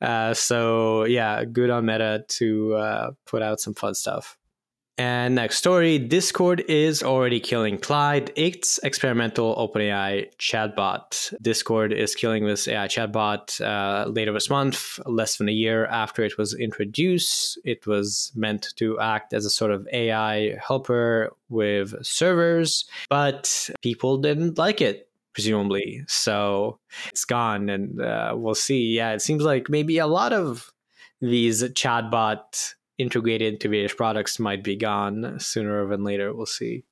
Uh, so yeah, good on Meta to uh, put out some fun stuff. And next story Discord is already killing Clyde, its experimental OpenAI chatbot. Discord is killing this AI chatbot uh, later this month, less than a year after it was introduced. It was meant to act as a sort of AI helper with servers, but people didn't like it presumably. So it's gone, and uh, we'll see. Yeah, it seems like maybe a lot of these chatbot integrated into various products might be gone sooner than later. We'll see.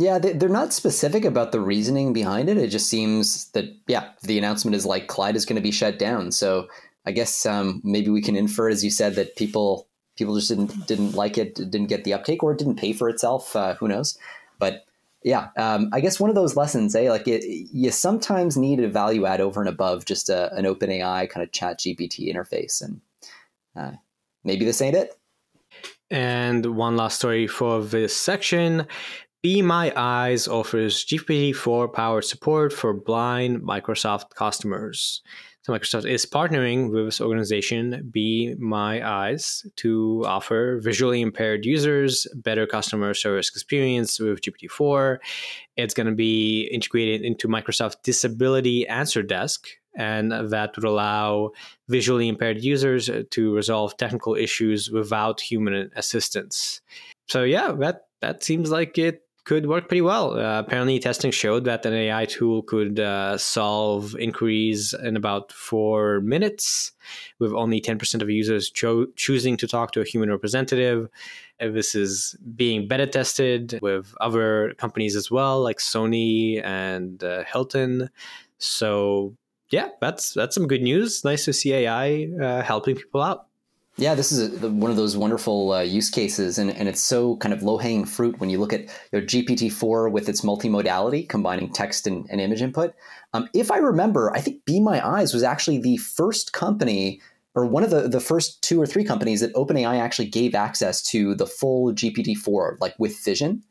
Yeah, they're not specific about the reasoning behind it. It just seems that, yeah, the announcement is like Clyde is going to be shut down. So I guess um, maybe we can infer, as you said, that people people just didn't didn't like it, didn't get the uptake, or it didn't pay for itself. Uh, who knows? But yeah, um, I guess one of those lessons, eh? Like it, you sometimes need a value add over and above just a, an open AI kind of ChatGPT interface, and uh, maybe this ain't it. And one last story for this section. Be My Eyes offers GPT-4 powered support for blind Microsoft customers. So Microsoft is partnering with this organization, Be My Eyes, to offer visually impaired users better customer service experience with GPT-4. It's going to be integrated into Microsoft Disability Answer Desk, and that would allow visually impaired users to resolve technical issues without human assistance. So yeah, that that seems like it could work pretty well. Uh, apparently, testing showed that an AI tool could uh, solve inquiries in about four minutes, with only 10% of users cho- choosing to talk to a human representative. And this is being beta tested with other companies as well, like Sony and uh, Hilton. So yeah, that's that's some good news. Nice to see AI uh, helping people out. Yeah, this is a, one of those wonderful uh, use cases, and, and it's so kind of low hanging fruit when you look at your GPT 4 with its multimodality, combining text and, and image input. Um, if I remember, I think Be My Eyes was actually the first company, or one of the, the first two or three companies that OpenAI actually gave access to the full GPT 4, like with vision.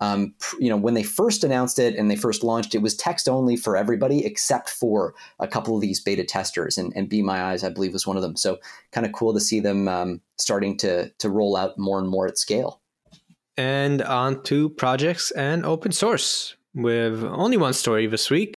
Um, you know, when they first announced it and they first launched, it was text only for everybody except for a couple of these beta testers, and, and Be My Eyes, I believe, was one of them. So, kind of cool to see them um, starting to to roll out more and more at scale. And on to projects and open source with only one story this week.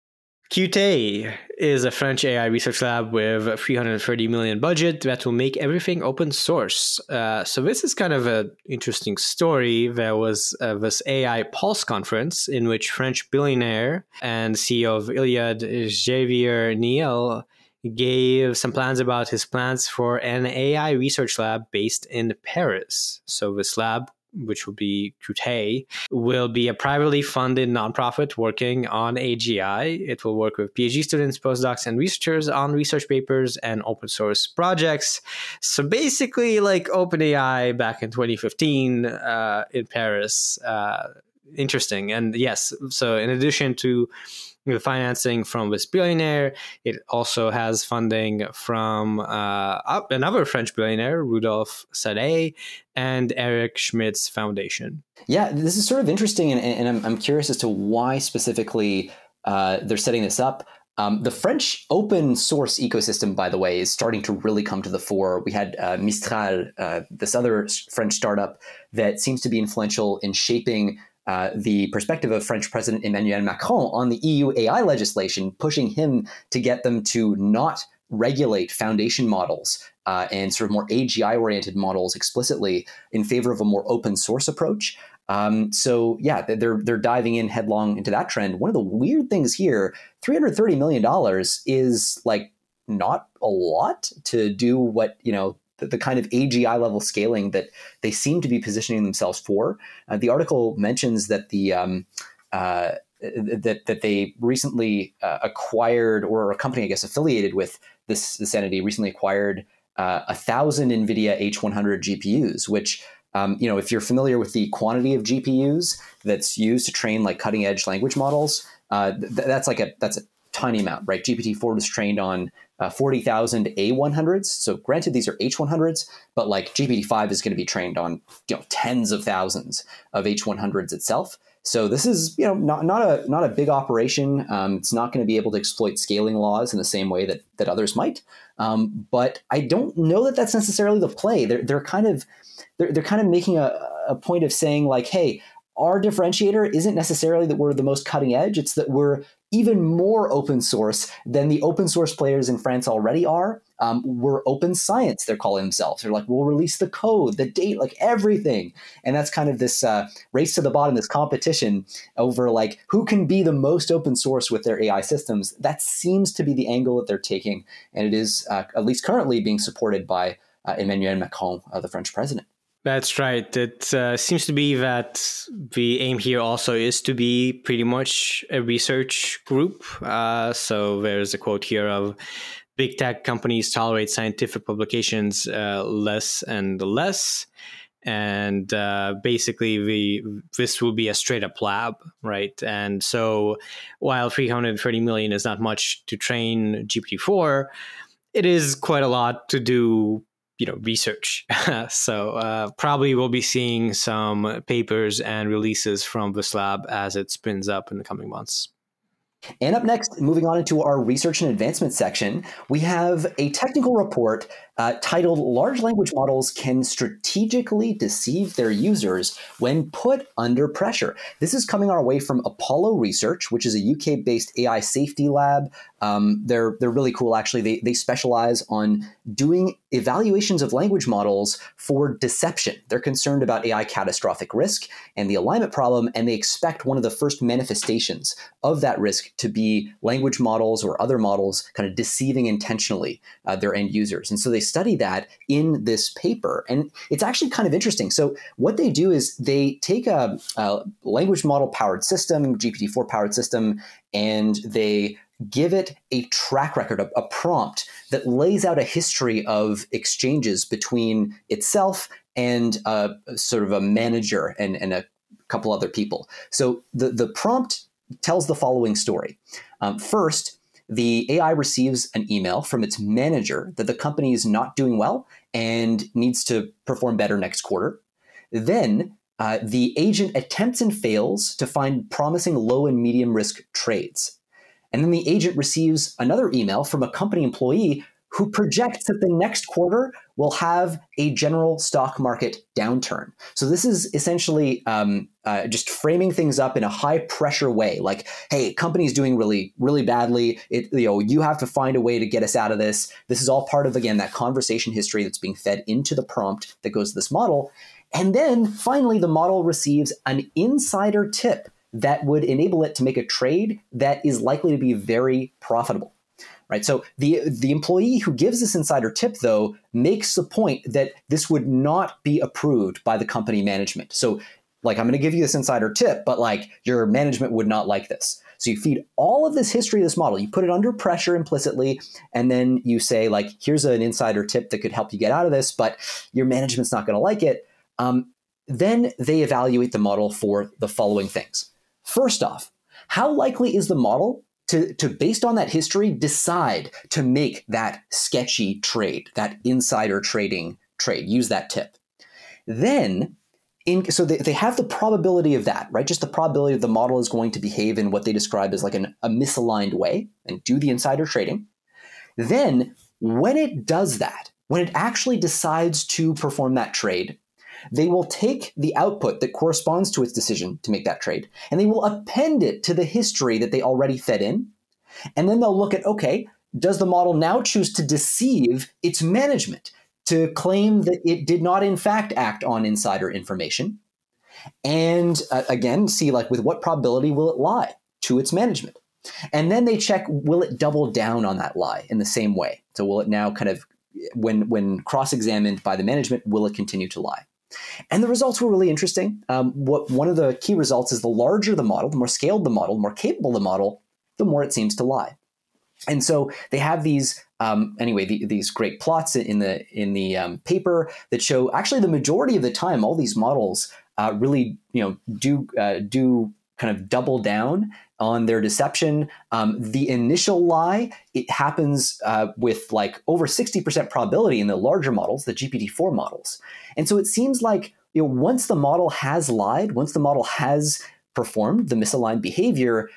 Kyutai is a French AI research lab with a 330 million budget that will make everything open source. Uh, so this is kind of an interesting story. There was uh, this AI Pulse conference in which French billionaire and CEO of Iliad, Xavier Niel, gave some plans about his plans for an AI research lab based in Paris. So this lab which will be Kyutai, will be a privately funded nonprofit working on AGI. It will work with PhD students, postdocs, and researchers on research papers and open source projects. So basically, like OpenAI back in 2015 uh, in Paris. Uh, interesting. And yes, so in addition to the financing from this billionaire. It also has funding from uh, another French billionaire, Rodolphe Saadé, and Eric Schmidt's foundation. Yeah, this is sort of interesting, and, and I'm, I'm curious as to why specifically uh, they're setting this up. Um, the French open source ecosystem, by the way, is starting to really come to the fore. We had uh, Mistral, uh, this other French startup that seems to be influential in shaping uh, the perspective of French President Emmanuel Macron on the EU AI legislation, pushing him to get them to not regulate foundation models uh, and sort of more AGI oriented models explicitly in favor of a more open source approach. Um, so yeah, they're they're diving in headlong into that trend. One of the weird things here, three hundred thirty million dollars is like not a lot to do what you know the, the, kind of AGI level scaling that they seem to be positioning themselves for. Uh, the article mentions that the um, uh, that that they recently uh, acquired, or a company, I guess, affiliated with this this entity, recently acquired uh, a thousand NVIDIA H100 GPUs, which um, you know, if you're familiar with the quantity of GPUs that's used to train like cutting edge language models, uh, th- that's like a that's a tiny amount, right? GPT-4 was trained on uh, 40,000 A100s. So granted, these are H100s, but like GPT-5 is going to be trained on you know tens of thousands of H100s itself. So this is you know not not a not a big operation. Um, it's not going to be able to exploit scaling laws in the same way that that others might. Um, but I don't know that that's necessarily the play. They're they're kind of they're, they're kind of making a, a point of saying like, hey, our differentiator isn't necessarily that we're the most cutting edge. It's that we're even more open source than the open source players in France already are. Um, we're open science, they're calling themselves. They're like, we'll release the code, the date, like everything. And that's kind of this uh, race to the bottom, this competition over like who can be the most open source with their AI systems. That seems to be the angle that they're taking. And it is, uh, at least currently, being supported by uh, Emmanuel Macron, uh, the French president. That's right. It uh, seems to be that the aim here also is to be pretty much a research group. Uh, so there's a quote here of big tech companies tolerate scientific publications uh, less and less. And uh, basically, the this will be a straight up lab, right? And so, while 330 million is not much to train GPT-4, it is quite a lot to do you know research. So uh, probably we'll be seeing some papers and releases from this lab as it spins up in the coming months. And up next, moving on into our research and advancement section, we have a technical report uh, titled Large Language Models Can Strategically Deceive Their Users When Put Under Pressure. This is coming our way from Apollo Research, which is a UK based AI safety lab. Um, they're, they're really cool, actually. They, they specialize on doing evaluations of language models for deception. They're concerned about AI catastrophic risk and the alignment problem, and they expect one of the first manifestations of that risk to be language models or other models kind of deceiving intentionally uh, their end users. And so they study that in this paper. And it's actually kind of interesting. So, what they do is they take a, a language model powered system, GPT 4 powered system, and they give it a track record, a, a, prompt that lays out a history of exchanges between itself and sort of a manager and, and a couple other people. So the, the prompt tells the following story. Um, first, the AI receives an email from its manager that the company is not doing well and needs to perform better next quarter. Then uh, the agent attempts and fails to find promising low and medium risk trades. And then the agent receives another email from a company employee who projects that the next quarter will have a general stock market downturn. So this is essentially um, uh, just framing things up in a high pressure way, like, "Hey, company's doing really, really badly. It, you know, you have to find a way to get us out of this." This is all part of again that conversation history that's being fed into the prompt that goes to this model, and then finally, the model receives an insider tip that would enable it to make a trade that is likely to be very profitable right? So the the employee who gives this insider tip though makes the point that this would not be approved by the company management. So like I'm going to give you this insider tip, but like your management would not like this. So you feed all of this history of this model, you put it under pressure implicitly, and then you say like, here's an insider tip that could help you get out of this, but your management's not going to like it. Um, then they evaluate the model for the following things. First off, how likely is the model to, to based on that history decide to make that sketchy trade that insider trading trade use that tip. Then in, so they, they have the probability of that right? Just the probability of the model is going to behave in what they describe as like an, a misaligned way and do the insider trading. Then when it does that when it actually decides to perform that trade they will take the output that corresponds to its decision to make that trade and they will append it to the history that they already fed in. And then they'll look at okay, does the model now choose to deceive its management to claim that it did not, in fact, act on insider information? And uh, again, see like with what probability will it lie to its management? And then they check will it double down on that lie in the same way? So will it now kind of when when cross-examined by the management will it continue to lie and the results were really interesting. Um, what one of the key results is the larger the model, the more scaled the model, the more capable the model, the more it seems to lie. And so they have these um, anyway the, these great plots in the in the um, paper that show actually the majority of the time all these models uh, really you know do uh, do kind of double down on their deception. Um, the initial lie, it happens uh, with like over 60% probability in the larger models, the GPT-4 models. And so it seems like you know, once the model has lied, once the model has performed the misaligned behavior,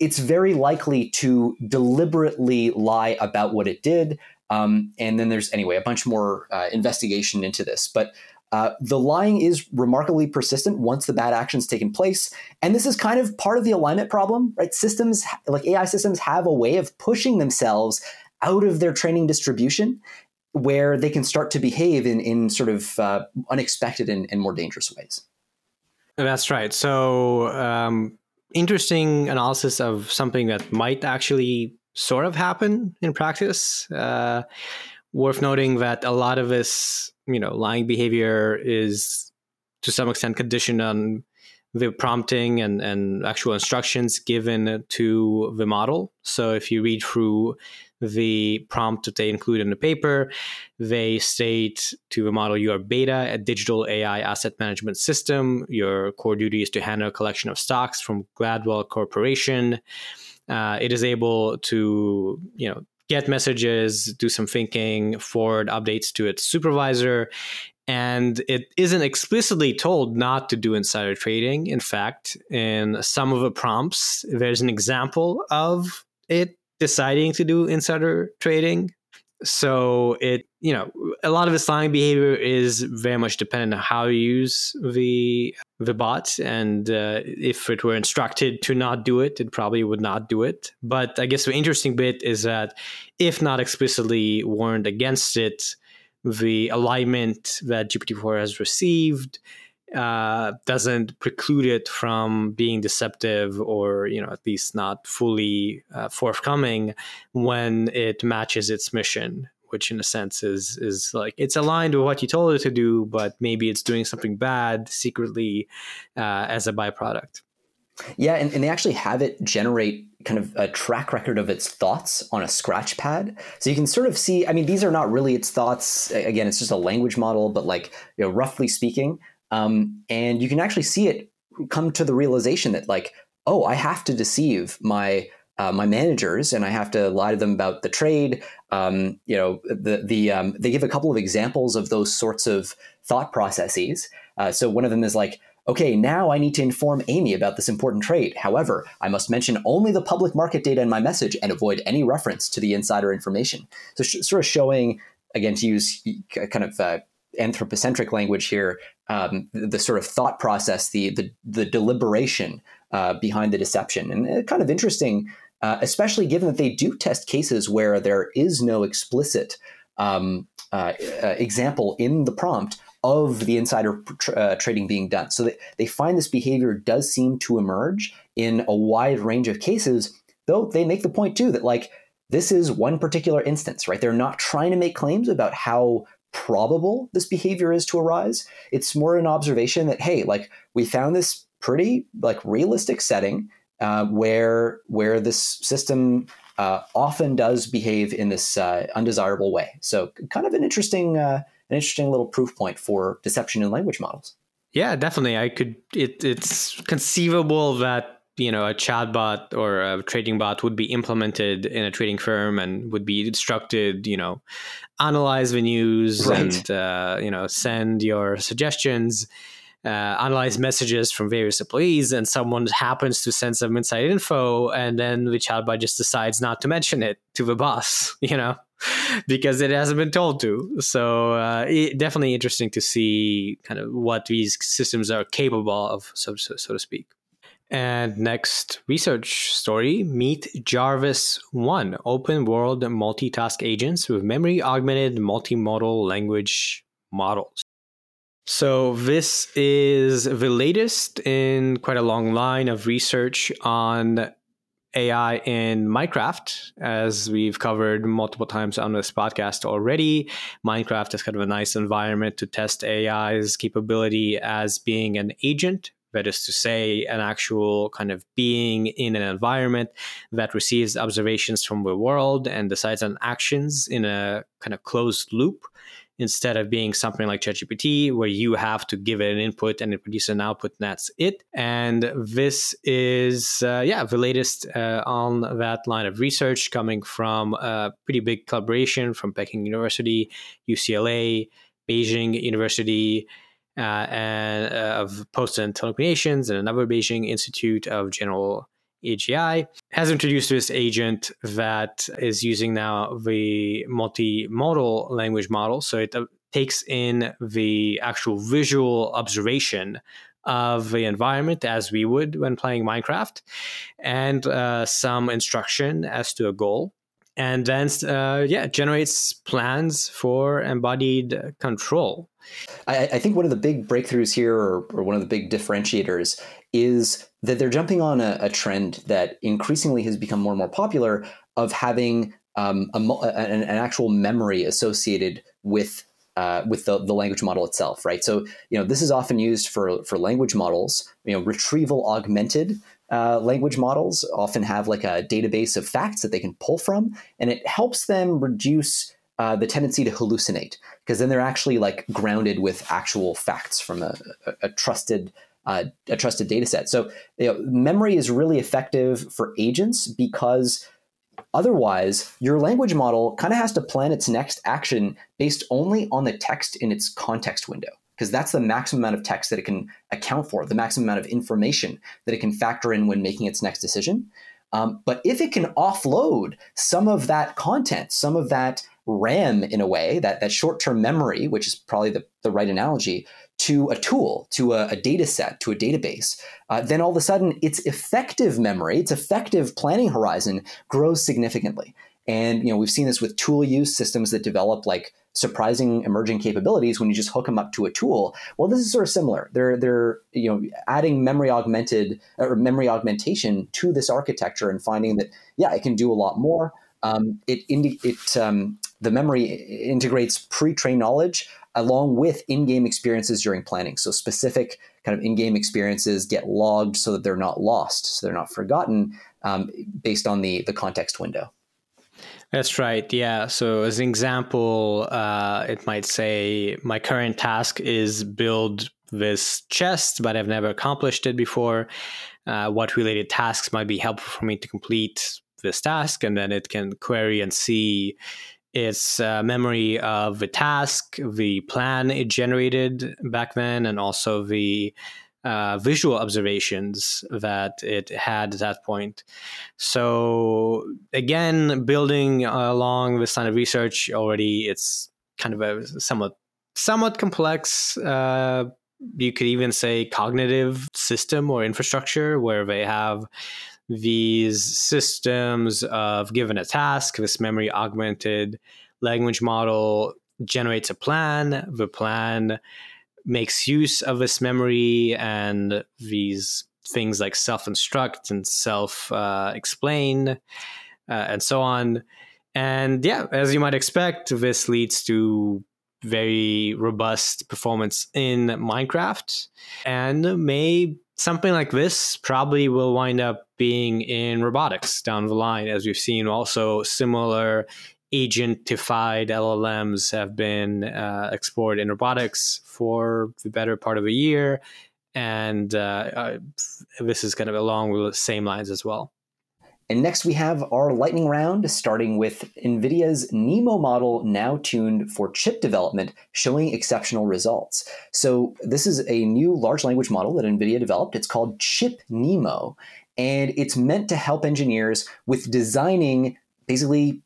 it's very likely to deliberately lie about what it did. Um, and then there's, anyway, a bunch more uh, investigation into this. But uh, the lying is remarkably persistent once the bad action's taken place. And this is kind of part of the alignment problem, right? Systems, like AI systems, have a way of pushing themselves out of their training distribution where they can start to behave in, in sort of uh, unexpected and, and, more dangerous ways. That's right. So, um, interesting analysis of something that might actually sort of happen in practice. Uh, worth noting that a lot of this you know lying behavior is to some extent conditioned on the prompting and, and actual instructions given to the model. So if you read through the prompt that they include in the paper, they state to the model you are beta, a digital AI asset management system. Your core duty is to handle a collection of stocks from Gladwell Corporation. Uh, it is able to, you know, get messages, do some thinking, forward updates to its supervisor. And it isn't explicitly told not to do insider trading. In fact, in some of the prompts, there's an example of it deciding to do insider trading so it you know a lot of the lying behavior is very much dependent on how you use the the bot and uh, if it were instructed to not do it it probably would not do it. But i guess the interesting bit is that if not explicitly warned against it the alignment that gpt-4 has received uh, doesn't preclude it from being deceptive or you know at least not fully uh, forthcoming when it matches its mission which in a sense is is like it's aligned with what you told it to do but maybe it's doing something bad secretly uh, as a byproduct. Yeah and, and they actually have it generate kind of a track record of its thoughts on a scratch pad. So you can sort of see i mean these are not really its thoughts. Again it's just a language model but like you know roughly speaking um, and you can actually see it come to the realization that like, oh, I have to deceive my uh, my managers and I have to lie to them about the trade. Um, you know, the the um, they give a couple of examples of those sorts of thought processes. Uh, so one of them is like, okay, now I need to inform Amy about this important trade. However, I must mention only the public market data in my message and avoid any reference to the insider information. So, sh- sort of showing, again, to use kind of uh, anthropocentric language here, um, the, the, sort of thought process, the the, the deliberation uh, behind the deception, and uh, kind of interesting, uh, especially given that they do test cases where there is no explicit um, uh, uh, example in the prompt of the insider uh, trading being done. So they, they find this behavior does seem to emerge in a wide range of cases, though they make the point too that like this is one particular instance, right? They're not trying to make claims about how probable this behavior is to arise. It's more an observation that hey, like we found this pretty like realistic setting uh, where where this system uh, often does behave in this uh, undesirable way. So kind of an interesting uh, an interesting little proof point for deception in language models. Yeah, definitely. I could. It, it's conceivable that you know a chatbot or a trading bot would be implemented in a trading firm and would be instructed you know analyze the news right. and uh, you know send your suggestions uh, analyze messages from various employees and someone happens to send some inside info and then the chatbot just decides not to mention it to the boss you know because it hasn't been told to so uh, it, definitely interesting to see kind of what these systems are capable of so, so, so to speak and next research story meet Jarvis 1 open world multitask agents with memory augmented multimodal language models. So, this is the latest in quite a long line of research on AI in Minecraft, as we've covered multiple times on this podcast already. Minecraft is kind of a nice environment to test AI's capability as being an agent that is to say, an actual kind of being in an environment that receives observations from the world and decides on actions in a kind of closed loop instead of being something like ChatGPT, where you have to give it an input and it produces an output, and that's it. And this is, uh, yeah, the latest uh, on that line of research coming from a pretty big collaboration from Peking University, UCLA, Beijing University, uh, and uh, of Post and Telecommunications, and another Beijing Institute of General AGI, has introduced this agent that is using now the multimodal language model. So it uh, takes in the actual visual observation of the environment as we would when playing Minecraft, and uh, some instruction as to a goal. And then, uh, yeah, generates plans for embodied control. I, I, think one of the big breakthroughs here, or, or one of the big differentiators, is that they're jumping on a, a, trend that increasingly has become more and more popular of having um, a, an, an, actual memory associated with uh, with the, the language model itself, right? So you know this is often used for for language models. You know, retrieval augmented uh, language models often have like a database of facts that they can pull from, and it helps them reduce uh, the tendency to hallucinate because then they're actually like grounded with actual facts from a, a, a trusted uh, a trusted data set. So you know, memory is really effective for agents because otherwise your language model kind of has to plan its next action based only on the text in its context window because that's the maximum amount of text that it can account for, the maximum amount of information that it can factor in when making its next decision. Um, but if it can offload some of that content, some of that RAM in a way, that, that short term memory, which is probably the, the right analogy, to a tool, to a, a data set, to a database, uh, then all of a sudden its effective memory, its effective planning horizon grows significantly. And you know we've seen this with tool use systems that develop like surprising emerging capabilities when you just hook them up to a tool. Well, this is sort of similar. They're they're you know adding memory augmented or memory augmentation to this architecture and finding that yeah, it can do a lot more. Um, it indi- it um, the memory integrates pre-trained knowledge along with in-game experiences during planning. So specific kind of in-game experiences get logged so that they're not lost, so they're not forgotten, um, based on the the context window. That's right. Yeah. So as an example, uh, it might say my current task is build this chest, but I've never accomplished it before. Uh, what related tasks might be helpful for me to complete this task? And then it can query and see its uh, memory of the task, the plan it generated back then, and also the uh, visual observations that it had at that point. So again, building along this line of research already, it's kind of a somewhat somewhat complex. Uh, you could even say cognitive system or infrastructure where they have these systems of given a task, this memory augmented language model generates a plan. The plan makes use of this memory and these things like self instruct and self uh, explain uh, and so on. And yeah, as you might expect, this leads to very robust performance in Minecraft and may something like this probably will wind up being in robotics down the line, as we've seen also similar agentified LLMs have been uh, explored in robotics for the better part of a year. And uh, uh, this is kind of along the same lines as well. And next we have our lightning round, starting with NVIDIA's NeMo model now tuned for chip development, showing exceptional results. So this is a new large language model that NVIDIA developed. It's called Chip NeMo, and it's meant to help engineers with designing basically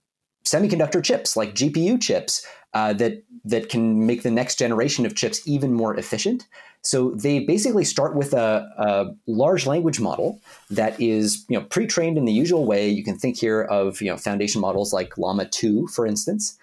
semiconductor chips, like GPU chips, uh, that that can make the next generation of chips even more efficient. So they basically start with a, a, large language model that is you know pre-trained in the usual way. You can think here of you know foundation models like Llama 2, for instance.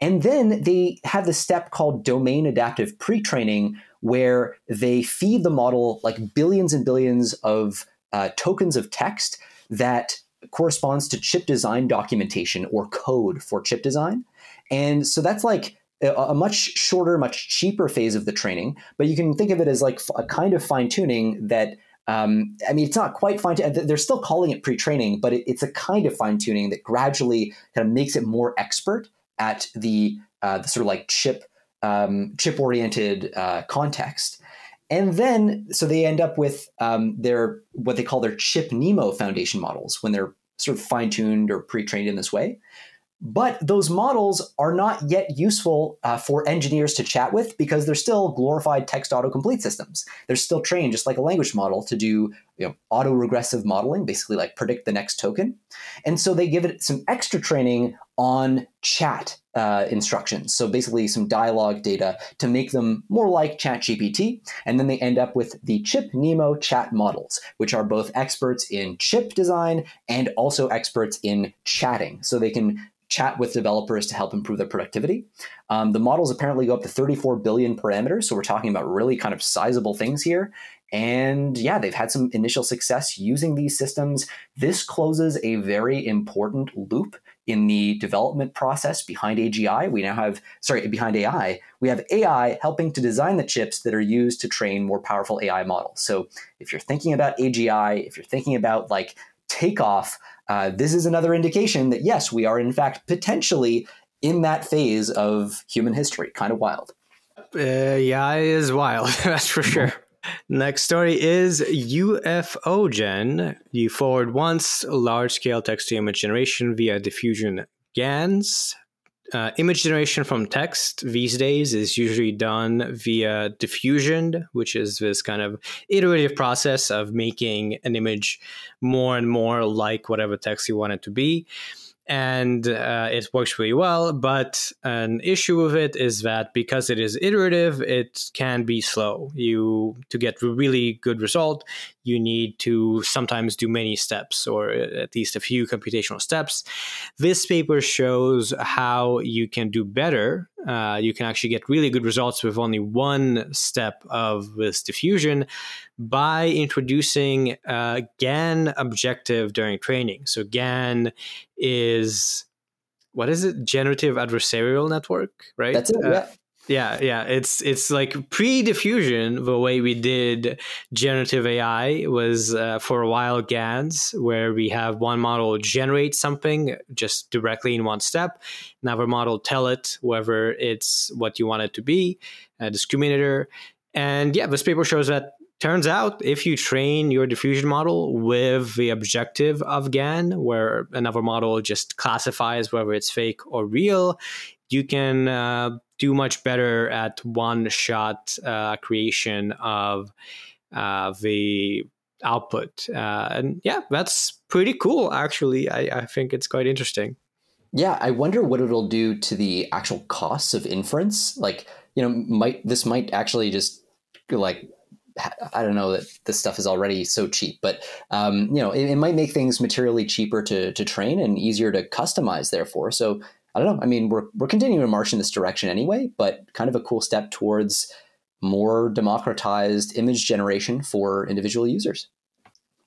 And then they have the step called domain adaptive pre-training, where they feed the model like billions and billions of uh, tokens of text that corresponds to chip design documentation or code for chip design. And so that's like a much shorter, much cheaper phase of the training, but you can think of it as like a kind of fine tuning that. Um, I mean, it's not quite fine. They're still calling it pre-training, but it, it's a kind of fine tuning that gradually kind of makes it more expert at the, uh, the sort of like chip um, chip oriented uh, context. And then, so they end up with um, their what they call their chip NeMo foundation models when they're sort of fine tuned or pre trained in this way. But those models are not yet useful uh, for engineers to chat with because they're still glorified text autocomplete systems. They're still trained just like a language model to do you know, auto-regressive modeling, basically like predict the next token. And so they give it some extra training on chat uh, instructions. So basically some dialogue data to make them more like ChatGPT. And then they end up with the Chip NeMo chat models, which are both experts in chip design and also experts in chatting. So they can chat with developers to help improve their productivity. Um, the models apparently go up to 34 billion parameters, so we're talking about really kind of sizable things here. And yeah, they've had some initial success using these systems. This closes a very important loop in the development process behind AGI. We now have, sorry, behind AI, we have AI helping to design the chips that are used to train more powerful AI models. So if you're thinking about AGI, if you're thinking about like takeoff, uh, this is another indication that yes, we are in fact potentially in that phase of human history. Kind of wild. Uh, yeah, it is wild. That's for sure. Next story is UFOGen. You forward once large scale text to image generation via diffusion GANs. Uh, image generation from text these days is usually done via diffusion, which is this kind of iterative process of making an image more and more like whatever text you want it to be and uh, it works really well. But an issue with it is that because it is iterative, it can be slow. You to get a really good result, you need to sometimes do many steps or at least a few computational steps. This paper shows how you can do better. Uh, you can actually get really good results with only one step of this diffusion by introducing a GAN objective during training. So GAN is what is it? Generative adversarial network, right? That's it. Uh, yeah. Yeah, yeah, it's it's like pre-diffusion. The way we did generative AI was uh, for a while GANs, where we have one model generate something just directly in one step, another model tell it whether it's what you want it to be, a discriminator, and yeah, this paper shows that turns out if you train your diffusion model with the objective of GAN, where another model just classifies whether it's fake or real, you can uh, do much better at one shot uh, creation of uh, the output. Uh, and yeah, that's pretty cool, actually. I, I think it's quite interesting. Yeah, I wonder what it'll do to the actual costs of inference. Like, you know, might this might actually just like I don't know that this stuff is already so cheap, but um, you know, it, it, might make things materially cheaper to to train and easier to customize. Therefore, so I don't know. I mean, we're we're continuing to march in this direction anyway, but kind of a cool step towards more democratized image generation for individual users.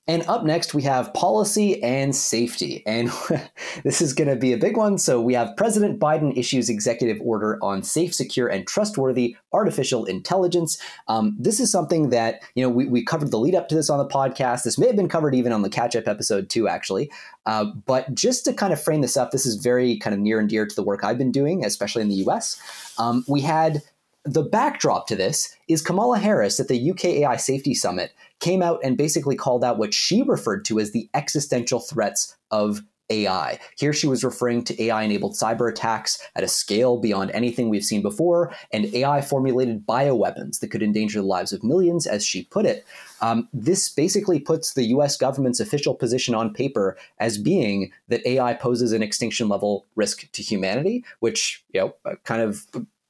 And up next, we have policy and safety. And this is going to be a big one. So, we have President Biden issues executive order on safe, secure, and trustworthy artificial intelligence. Um, this is something that, you know, we, we covered the lead up to this on the podcast. This may have been covered even on the catch up episode, too, actually. Uh, but just to kind of frame this up, this is very kind of near and dear to the work I've been doing, especially in the US. Um, we had the backdrop to this is Kamala Harris at the UK AI Safety Summit came out and basically called out what she referred to as the existential threats of AI. Here she was referring to AI enabled cyber attacks at a scale beyond anything we've seen before, and AI formulated bioweapons that could endanger the lives of millions, as she put it. Um, this basically puts the US government's official position on paper as being that AI poses an extinction level risk to humanity, which, you know, kind of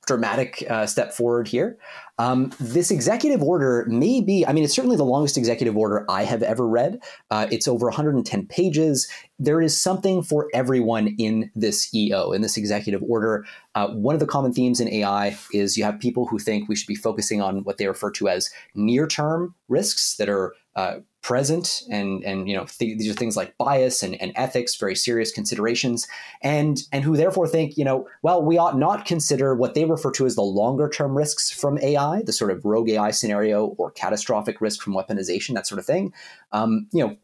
dramatic uh, step forward here. Um, this executive order may be, I mean, it's certainly the longest executive order I have ever read. Uh, it's over 110 pages. There is something for everyone in this EO, in this executive order. Uh, one of the common themes in AI is you have people who think we should be focusing on what they refer to as near term risks that are uh, present and and you know th- these are things like bias and, and ethics very serious considerations and and who therefore think you know well we ought not consider what they refer to as the longer term risks from ai the sort of rogue ai scenario or catastrophic risk from weaponization that sort of thing um, you know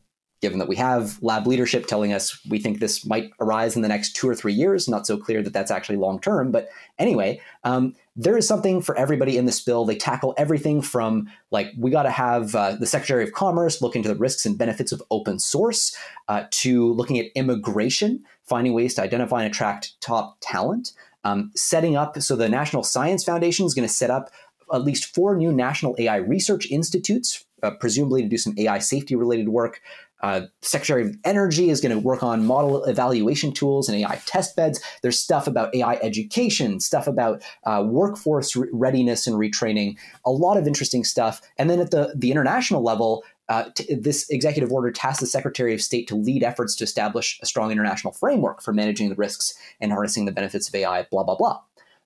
given that we have lab leadership telling us we think this might arise in the next two or three years. Not so clear that that's actually long term. But anyway, um, there is something for everybody in this bill. They tackle everything from like we got to have uh, the Secretary of Commerce look into the risks and benefits of open source, uh, to looking at immigration, finding ways to identify and attract top talent, um, setting up. So the National Science Foundation is going to set up at least four new national AI research institutes, uh, presumably to do some AI safety related work. Uh, Secretary of Energy is going to work on model evaluation tools and AI test beds. There's stuff about AI education, stuff about uh, workforce re- readiness and retraining, a lot of interesting stuff. And then at the, the international level, uh, t- this executive order tasks the Secretary of State to lead efforts to establish a strong international framework for managing the risks and harnessing the benefits of AI, blah, blah, blah.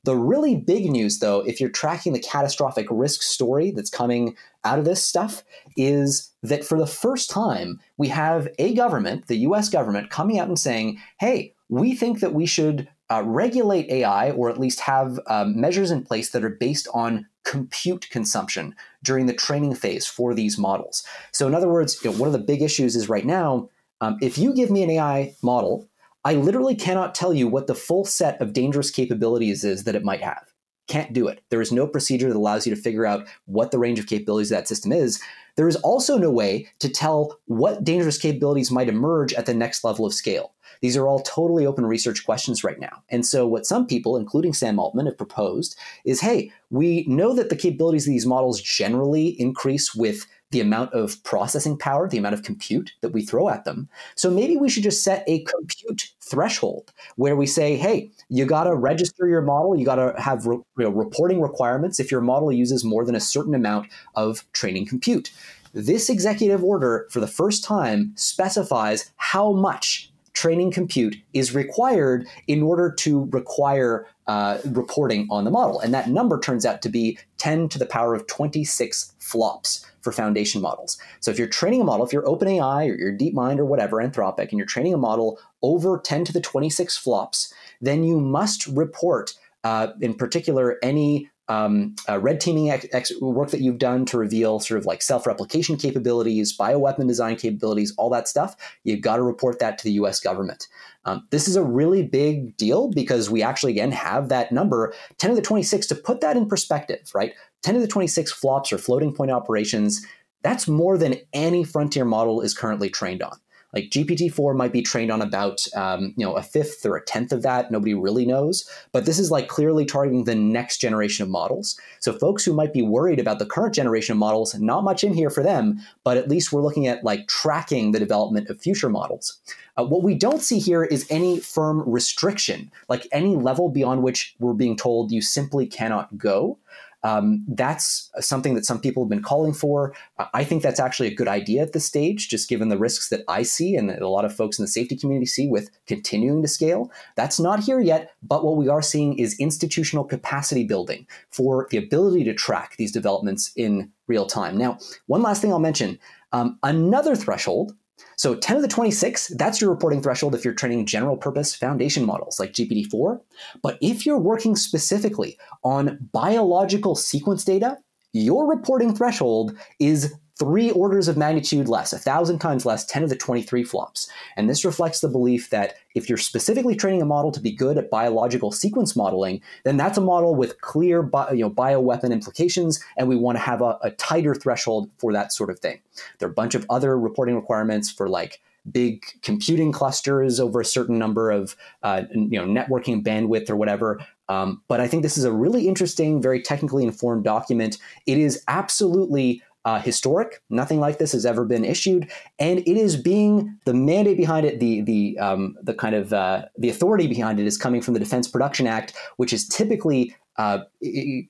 The really big news, though, if you're tracking the catastrophic risk story that's coming out of this stuff, is that for the first time, we have a government, the US government, coming out and saying, hey, we think that we should uh, regulate AI or at least have um, measures in place that are based on compute consumption during the training phase for these models. So, in other words, you know, one of the big issues is right now, um, if you give me an AI model I literally cannot tell you what the full set of dangerous capabilities is that it might have. Can't do it. There is no procedure that allows you to figure out what the range of capabilities of that system is. There is also no way to tell what dangerous capabilities might emerge at the next level of scale. These are all totally open research questions right now. And so, what some people, including Sam Altman, have proposed is hey, we know that the capabilities of these models generally increase with the amount of processing power, the amount of compute that we throw at them. So maybe we should just set a compute threshold where we say, hey, you got to register your model, you got to have re- you know, reporting requirements if your model uses more than a certain amount of training compute. This executive order, for the first time, specifies how much training compute is required in order to require uh, reporting on the model. And that number turns out to be 10 to the power of 26 flops for foundation models. So if you're training a model, if you're OpenAI or your DeepMind or whatever, Anthropic, and you're training a model over 10 to the 26 flops, then you must report, uh, in particular, any um, uh, red teaming ex- ex- work that you've done to reveal sort of like self replication capabilities, bioweapon design capabilities, all that stuff, you've got to report that to the US government. Um, this is a really big deal because we actually, again, have that number 10 to the 26 to put that in perspective, right? 10 to the 26 flops or floating point operations. That's more than any frontier model is currently trained on. Like GPT-4 might be trained on about um, you know a fifth or a tenth of that. Nobody really knows, but this is like clearly targeting the next generation of models. So folks who might be worried about the current generation of models, not much in here for them. But at least we're looking at like tracking the development of future models. Uh, what we don't see here is any firm restriction, like any level beyond which we're being told you simply cannot go. Um, that's something that some people have been calling for. I think that's actually a good idea at this stage, just given the risks that I see and a lot of folks in the safety community see with continuing to scale. That's not here yet, but what we are seeing is institutional capacity building for the ability to track these developments in real time. Now, one last thing I'll mention um, another threshold so 10 to the 26, that's your reporting threshold if you're training general purpose foundation models like GPT-4. But if you're working specifically on biological sequence data, your reporting threshold is three orders of magnitude less, a thousand times less, 10 to the 23 flops. And this reflects the belief that if you're specifically training a model to be good at biological sequence modeling, then that's a model with clear bio, you know, bioweapon implications, and we want to have a, a tighter threshold for that sort of thing. There are a bunch of other reporting requirements for like big computing clusters over a certain number of uh, you know networking bandwidth or whatever. Um, but I think this is a really interesting, very technically informed document. It is absolutely uh, historic. Nothing like this has ever been issued, and it is being the mandate behind it, the the um, the kind of uh, the authority behind it is coming from the Defense Production Act, which is typically uh,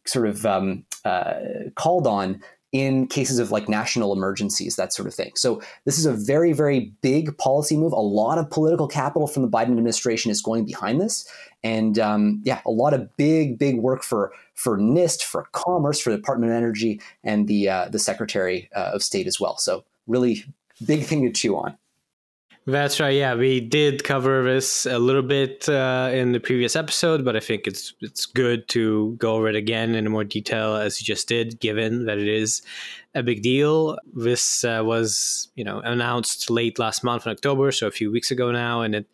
sort of um, uh, called on in cases of like national emergencies, that sort of thing. So this is a very, very big policy move. A lot of political capital from the Biden administration is going behind this, and um, yeah, a lot of big, big work for for NIST, for Commerce, for the Department of Energy, and the uh, the Secretary uh, of State as well. So really big thing to chew on. That's right. Yeah, we did cover this a little bit uh, in the previous episode, but I think it's it's good to go over it again in more detail as you just did, given that it is a big deal. This uh, was, you know, announced late last month in October, so a few weeks ago now, and it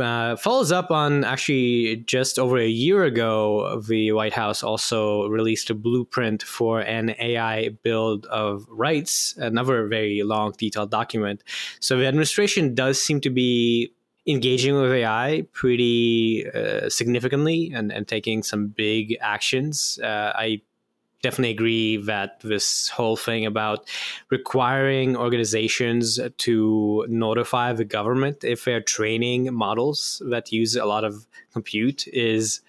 uh, follows up on actually just over a year ago. The White House also released a blueprint for an AI Bill of Rights, another very long, detailed document. So the administration does seem to be engaging with AI pretty uh, significantly and, and taking some big actions. Uh, I definitely agree that this whole thing about requiring organizations to notify the government if they're training models that use a lot of compute is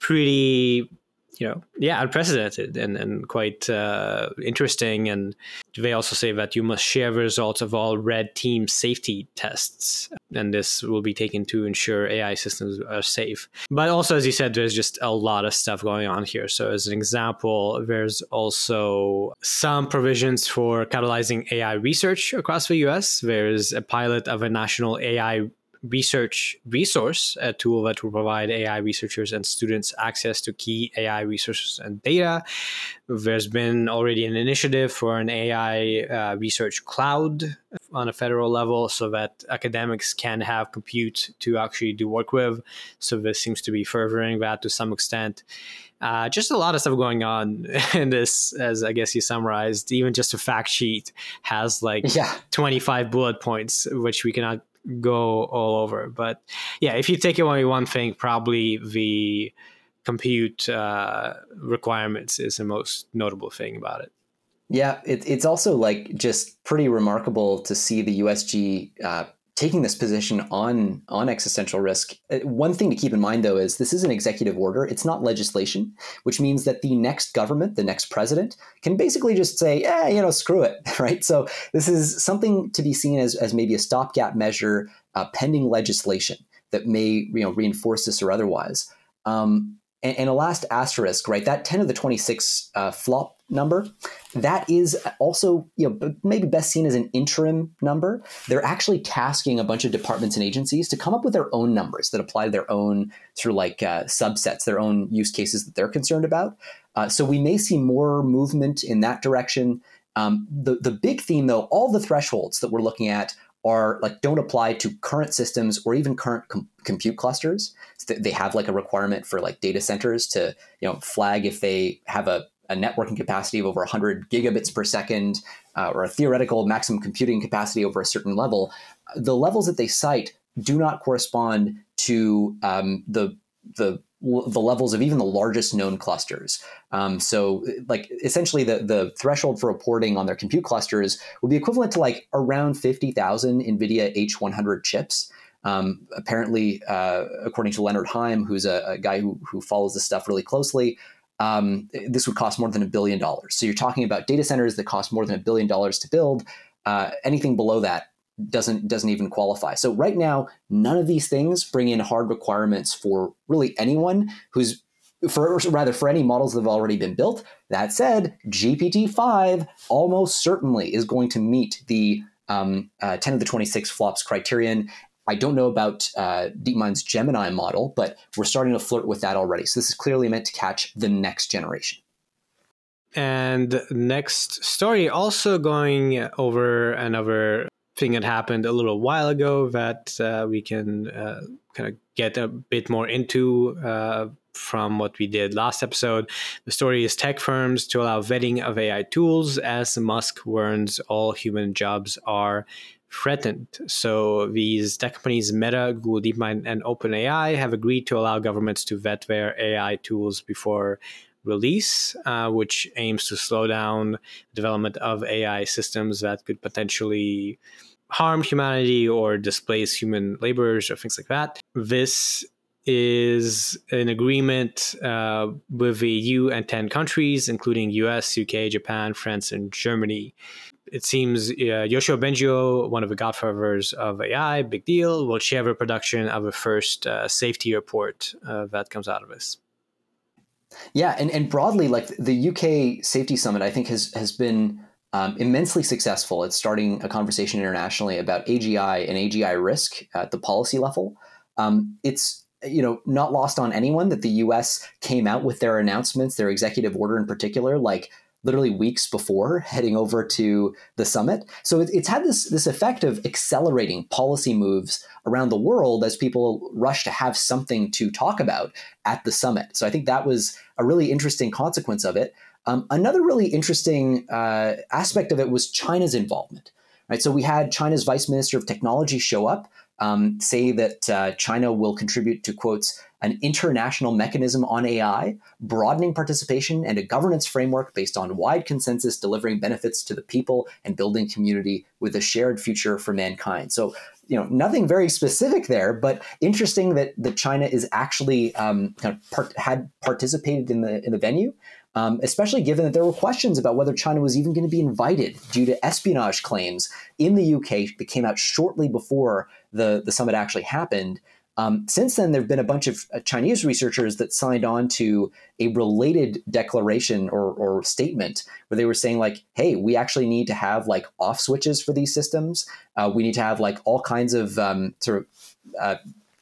pretty you know, yeah, unprecedented and, and quite uh, interesting. And they also say that you must share the results of all red team safety tests. And this will be taken to ensure AI systems are safe. But also, as you said, there's just a lot of stuff going on here. So, as an example, there's also some provisions for catalyzing AI research across the US. There's a pilot of a national AI research resource, a tool that will provide AI researchers and students access to key AI resources and data. There's been already an initiative for an AI uh, research cloud on a federal level so that academics can have compute to actually do work with. So this seems to be furthering that to some extent. Uh, just a lot of stuff going on in this, as I guess you summarized. Even just a fact sheet has like yeah. 25 bullet points, which we cannot go all over. But yeah, if you take away one thing, probably the compute uh, requirements is the most notable thing about it. Yeah, it, it's also like just pretty remarkable to see the USG uh, taking this position on on existential risk. Uh, one thing to keep in mind though is this is an executive order. It's not legislation, which means that the next government, the next president, can basically just say, "Yeah, you know, screw it," right? So this is something to be seen as as maybe a stopgap measure uh, pending legislation that may you know reinforce this or otherwise. Um, and, and, a last asterisk, right? That ten of the twenty six uh, flop number that is also you know maybe best seen as an interim number they're actually tasking a bunch of departments and agencies to come up with their own numbers that apply to their own sort of like uh, subsets their own use cases that they're concerned about uh, so we may see more movement in that direction um, the, the big theme though all the thresholds that we're looking at are like don't apply to current systems or even current com- compute clusters. They have like a requirement for like data centers to you know flag if they have a a networking capacity of over 100 gigabits per second uh, or a theoretical maximum computing capacity over a certain level, the levels that they cite do not correspond to um, the the the levels of even the largest known clusters. Um, so, like essentially, the the threshold for reporting on their compute clusters would be equivalent to like around fifty thousand NVIDIA H100 chips. Um, apparently, uh, according to Lennart Heim, who's a, a, guy who, who follows this stuff really closely, um, this would cost more than a billion dollars. So you're talking about data centers that cost more than a billion dollars to build. Uh, anything below that doesn't doesn't even qualify. So right now, none of these things bring in hard requirements for really anyone who's for rather for any models that have already been built. That said, GPT five almost certainly is going to meet the um, uh, 10 of the 26 flops criterion I don't know about uh, DeepMind's Gemini model, but we're starting to flirt with that already. So this is clearly meant to catch the next generation. And next story, also going over another thing that happened a little while ago that uh, we can uh, kind of get a bit more into uh, from what we did last episode. The story is tech firms to allow vetting of AI tools as Musk warns all human jobs are threatened. So these tech companies, Meta, Google DeepMind, and OpenAI, have agreed to allow governments to vet their AI tools before release, uh, which aims to slow down development of AI systems that could potentially harm humanity or displace human laborers or things like that. This is an agreement uh, with the EU and 10 countries, including US, UK, Japan, France, and Germany it seems uh, Yoshua Bengio, one of the godfathers of AI, big deal, will chair the production of a first uh, safety report uh, that comes out of this. Yeah, and, and broadly, like the UK Safety Summit, I think has has been um, immensely successful at starting a conversation internationally about AGI and AGI risk at the policy level. Um, it's you know not lost on anyone that the U.S. came out with their announcements, their executive order in particular, like literally weeks before heading over to the summit. So it, it's had this this effect of accelerating policy moves around the world as people rush to have something to talk about at the summit. So I think that was a really interesting consequence of it. Um, another really interesting uh, aspect of it was China's involvement. Right, so we had China's Vice Minister of Technology show up, um, say that uh, China will contribute to quotes an international mechanism on AI, broadening participation, and a governance framework based on wide consensus, delivering benefits to the people and building community with a shared future for mankind. So, you know, nothing very specific there, but interesting that that China is actually um, kind of part, had participated in the in the venue. Um, especially given that there were questions about whether China was even going to be invited due to espionage claims in the UK that came out shortly before the, the summit actually happened. Um, since then, there have been a bunch of uh, Chinese researchers that signed on to a related declaration or, or, statement where they were saying, like, hey, we actually need to have like off switches for these systems. Uh, we need to have like all kinds of um, sort of uh,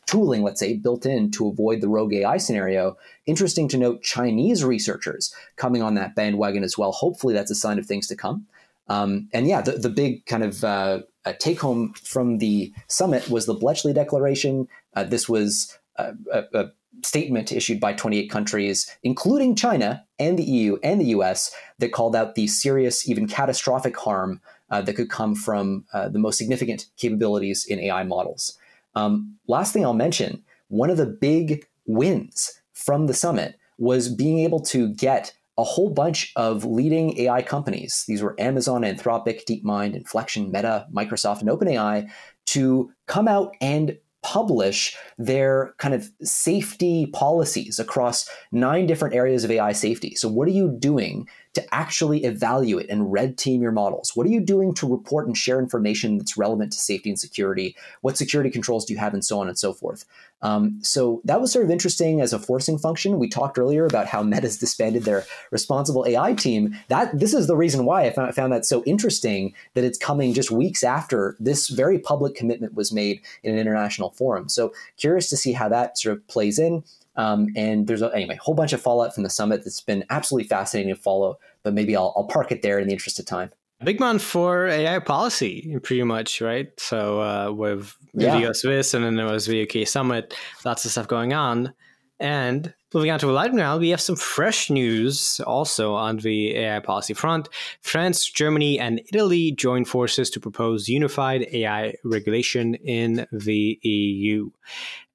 tooling, let's say, built in to avoid the rogue AI scenario. Interesting to note Chinese researchers coming on that bandwagon as well. Hopefully, that's a sign of things to come. Um, and yeah, the, the big kind of uh, take home from the summit was the Bletchley Declaration. Uh, this was a, a, a, statement issued by 28 countries, including China and the EU and the US, that called out the serious, even catastrophic harm uh, that could come from uh, the most significant capabilities in AI models. Um, last thing I'll mention one of the big wins from the summit was being able to get a whole bunch of leading AI companies. These were Amazon, Anthropic, DeepMind, Inflection, Meta, Microsoft, and OpenAI to come out and publish their kind of safety policies across nine different areas of AI safety. So, what are you doing to actually evaluate and red team your models? What are you doing to report and share information that's relevant to safety and security? What security controls do you have, and so on and so forth? Um, so that was sort of interesting as a forcing function. We talked earlier about how Meta's disbanded their responsible AI team. That this is the reason why I found, found that so interesting that it's coming just weeks after this very public commitment was made in an international forum. So curious to see how that sort of plays in. Um, and there's a, anyway a whole bunch of fallout from the summit that's been absolutely fascinating to follow. But maybe I'll, I'll park it there in the interest of time. Big month for AI policy, pretty much, right? So uh, with yeah. VO Swiss and then there was VUK Summit, lots of stuff going on. And moving on to light now, we have some fresh news also on the AI policy front. France, Germany, and Italy join forces to propose unified AI regulation in the EU.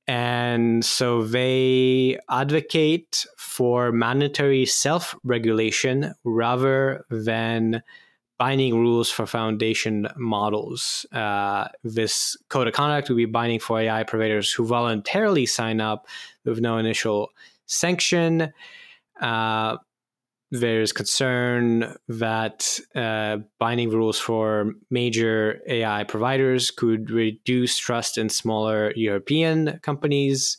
And so they advocate for mandatory self regulation rather than binding rules for foundation models. Uh, this code of conduct will be binding for AI providers who voluntarily sign up with no initial sanction. Uh, there's concern that uh, binding rules for major AI providers could reduce trust in smaller European companies.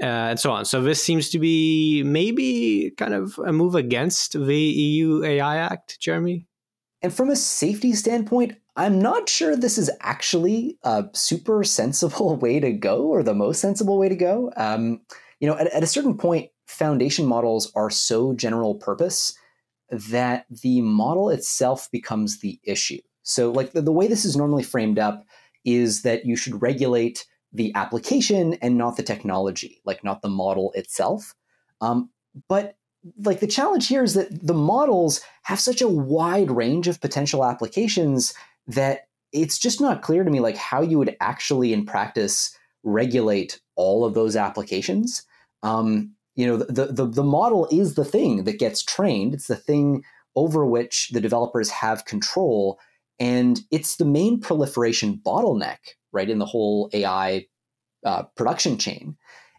Uh, and so on. So this seems to be maybe kind of a move against the EU AI Act, Jeremy. And from a safety standpoint, I'm not sure this is actually a super sensible way to go or the most sensible way to go. Um, you know, at, at a certain point, foundation models are so general purpose that the model itself becomes the issue. So, like the, the way this is normally framed up is that you should regulate the application and not the technology, like not the model itself. Um, but like the challenge here is that the models have such a wide range of potential applications that it's just not clear to me like how you would actually in practice regulate all of those applications. Um, you know, the, the, the model is the thing that gets trained. It's the thing over which the developers have control. And it's the main proliferation bottleneck, right, in the whole AI uh, production chain.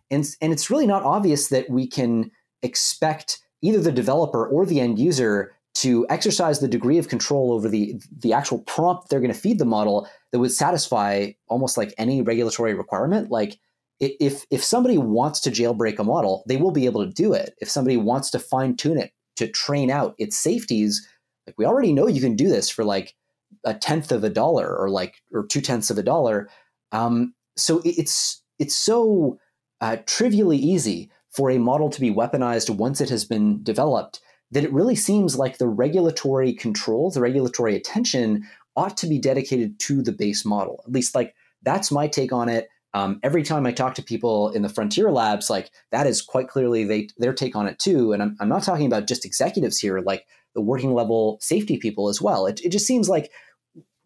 And, and it's really not obvious that we can expect either the developer or the end user to exercise the degree of control over the the actual prompt they're going to feed the model that would satisfy almost like any regulatory requirement like if if somebody wants to jailbreak a model, they will be able to do it. If somebody wants to fine tune it to train out its safeties, like we already know you can do this for like a tenth of a dollar or like or two tenths of a dollar. Um, so it's it's so uh, trivially easy for a model to be weaponized once it has been developed that it really seems like the regulatory control, the regulatory attention ought to be dedicated to the base model. At least, like, that's my take on it. Um, every time I talk to people in the frontier labs, like that is quite clearly they their take on it too. And I'm, I'm not talking about just executives here, like the working level safety people as well. It, it just seems like,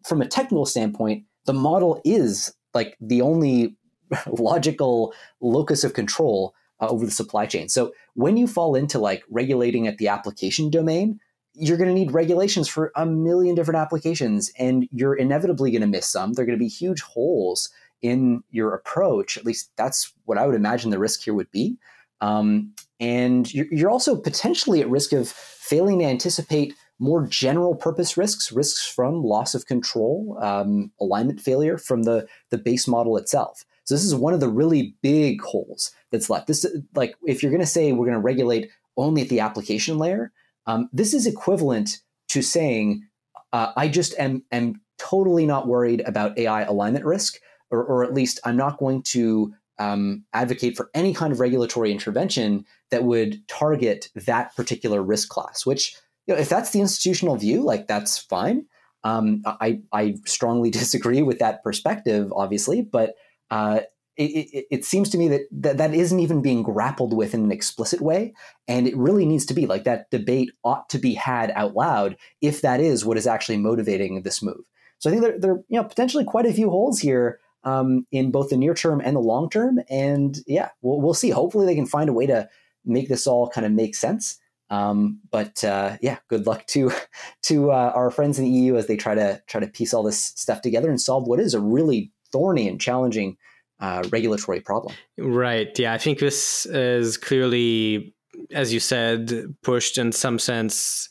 from a technical standpoint, the model is like the only logical locus of control uh, over the supply chain. So when you fall into like regulating at the application domain, you're going to need regulations for a million different applications, and you're inevitably going to miss some. There are going to be huge holes in your approach. At least that's what I would imagine the risk here would be. Um, and you're, also potentially at risk of failing to anticipate more general purpose risks, risks from loss of control, um, alignment failure from the, the base model itself. So this is one of the really big holes that's left. This like if you're going to say we're going to regulate only at the application layer, um, this is equivalent to saying uh, I just am am totally not worried about AI alignment risk, or, or at least I'm not going to um, advocate for any kind of regulatory intervention that would target that particular risk class. Which you know, if that's the institutional view, like that's fine. Um, I I strongly disagree with that perspective, obviously, but uh, it, it, it, seems to me that, that that isn't even being grappled with in an explicit way. And it really needs to be like that debate ought to be had out loud if that is what is actually motivating this move. So I think there, there are you know, potentially quite a few holes here um, in both the near term and the long term. And yeah, we'll, we'll see. Hopefully they can find a way to make this all kind of make sense. Um, but uh, yeah, good luck to to uh, our friends in the EU as they try to try to piece all this stuff together and solve what is a really thorny and challenging uh, regulatory problem. Right. Yeah, I think this is clearly, as you said, pushed in some sense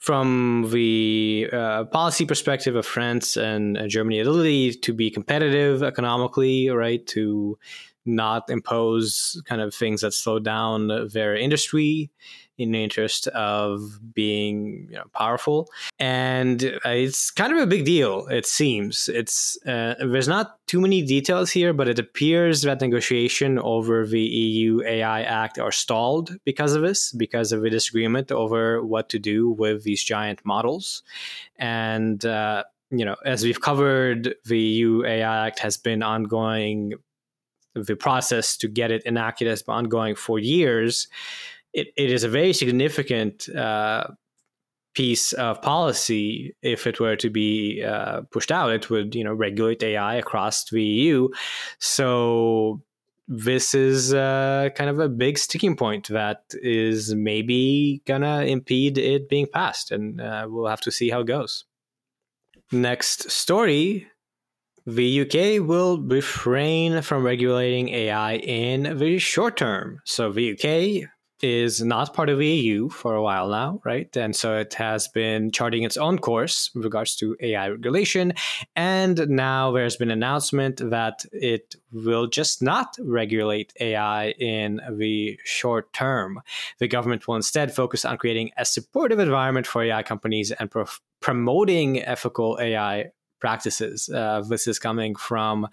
from the uh, policy perspective of France and uh, Germany, Italy to be competitive economically, right? To not impose kind of things that slow down their industry in the interest of being you know, powerful. And uh, it's kind of a big deal, it seems. It's uh, There's not too many details here, but it appears that negotiation over the EU AI Act are stalled because of this, because of a disagreement over what to do with these giant models. And uh, you know, as we've covered, the EU AI Act has been ongoing. The process to get it enacted has been ongoing for years it, it is a very significant uh, piece of policy. If it were to be uh, pushed out it would you know regulate ai across the eu so this is uh, kind of a big sticking point that is maybe gonna impede it being passed and uh, we'll have to see how it goes. Next story the UK will refrain from regulating AI in the short term. So, the UK is not part of EU for a while now, right? And so it has been charting its own course with regards to AI regulation. And now there's been an announcement that it will just not regulate AI in the short term. The government will instead focus on creating a supportive environment for AI companies and pro- promoting ethical AI practices. Uh, this is coming from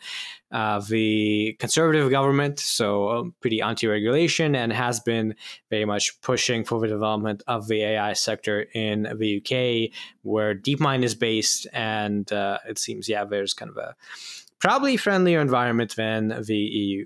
uh, the conservative government, so um, pretty anti-regulation, and has been very much pushing for the development of the AI sector in the UK, where DeepMind is based, and uh, it seems yeah, there's kind of a probably friendlier environment than the EU.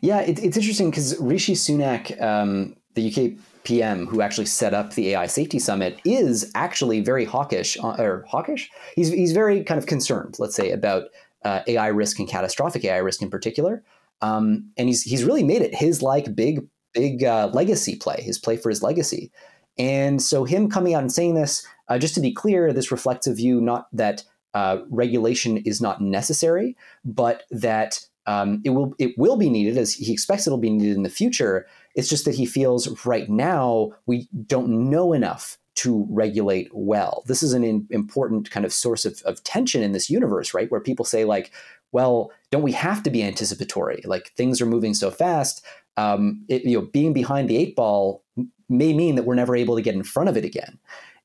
Yeah, it, it's interesting because Rishi Sunak, um, the UK PM who actually set up the AI Safety Summit is actually very hawkish, uh, or hawkish. He's he's very kind of concerned, let's say, about uh, AI risk and catastrophic AI risk in particular. Um, and he's he's really made it his like big big uh, legacy play, his play for his legacy. And so him coming out and saying this, uh, just to be clear, this reflects a view not that uh, regulation is not necessary, but that um, it will it will be needed as he expects it'll be needed in the future it's just that he feels right now we don't know enough to regulate well. This is an in, important kind of source of, of tension in this universe, right? Where people say, like, well, don't we have to be anticipatory? Like things are moving so fast. Um, it, you know, being behind the eight ball may mean that we're never able to get in front of it again.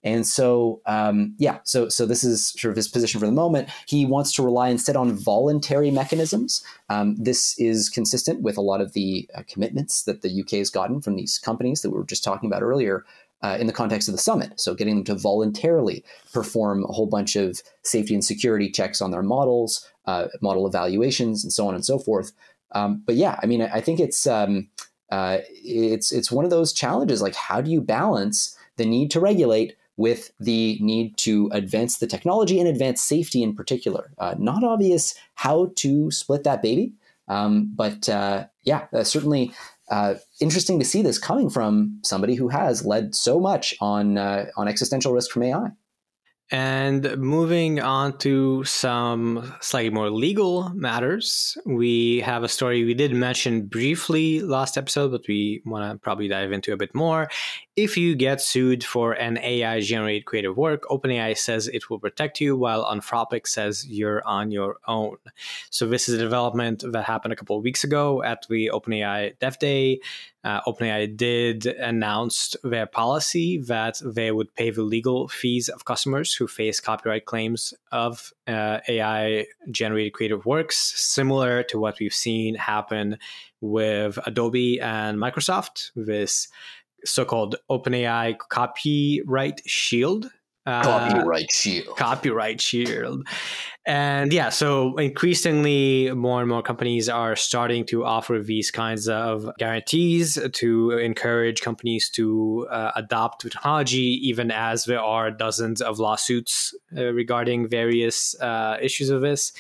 And so, um, yeah, so so this is sort of his position for the moment. He wants to rely instead on voluntary mechanisms. Um, this is consistent with a lot of the uh, commitments that the UK has gotten from these companies that we were just talking about earlier. uh, in the context of the summit. So getting them to voluntarily perform a whole bunch of safety and security checks on their models, uh, model evaluations, and so on and so forth. Um, but yeah, I mean, I, I think it's um, uh, it's it's one of those challenges. Like, how do you balance the need to regulate with the need to advance the technology and advance safety in particular? Uh, not obvious how to split that baby, um, but uh, yeah, uh, certainly uh, interesting to see this coming from somebody who has led so much on uh, on existential risk from AI. And moving on to some slightly more legal matters, we have a story we did mention briefly last episode, but we want to probably dive into a bit more. If you get sued for an AI generated creative work, OpenAI says it will protect you, while Anthropic says you're on your own. So, this is a development that happened a couple of weeks ago at the OpenAI Dev Day. Uh, OpenAI did announce their policy that they would pay the legal fees of customers who face copyright claims of uh, AI generated creative works, similar to what we've seen happen with Adobe and Microsoft. This so-called OpenAI Copyright Shield. Uh, copyright Shield. Copyright Shield. And yeah, so increasingly more and more companies are starting to offer these kinds of guarantees to encourage companies to uh, adopt technology, even as there are dozens of lawsuits uh, regarding various uh, issues of this.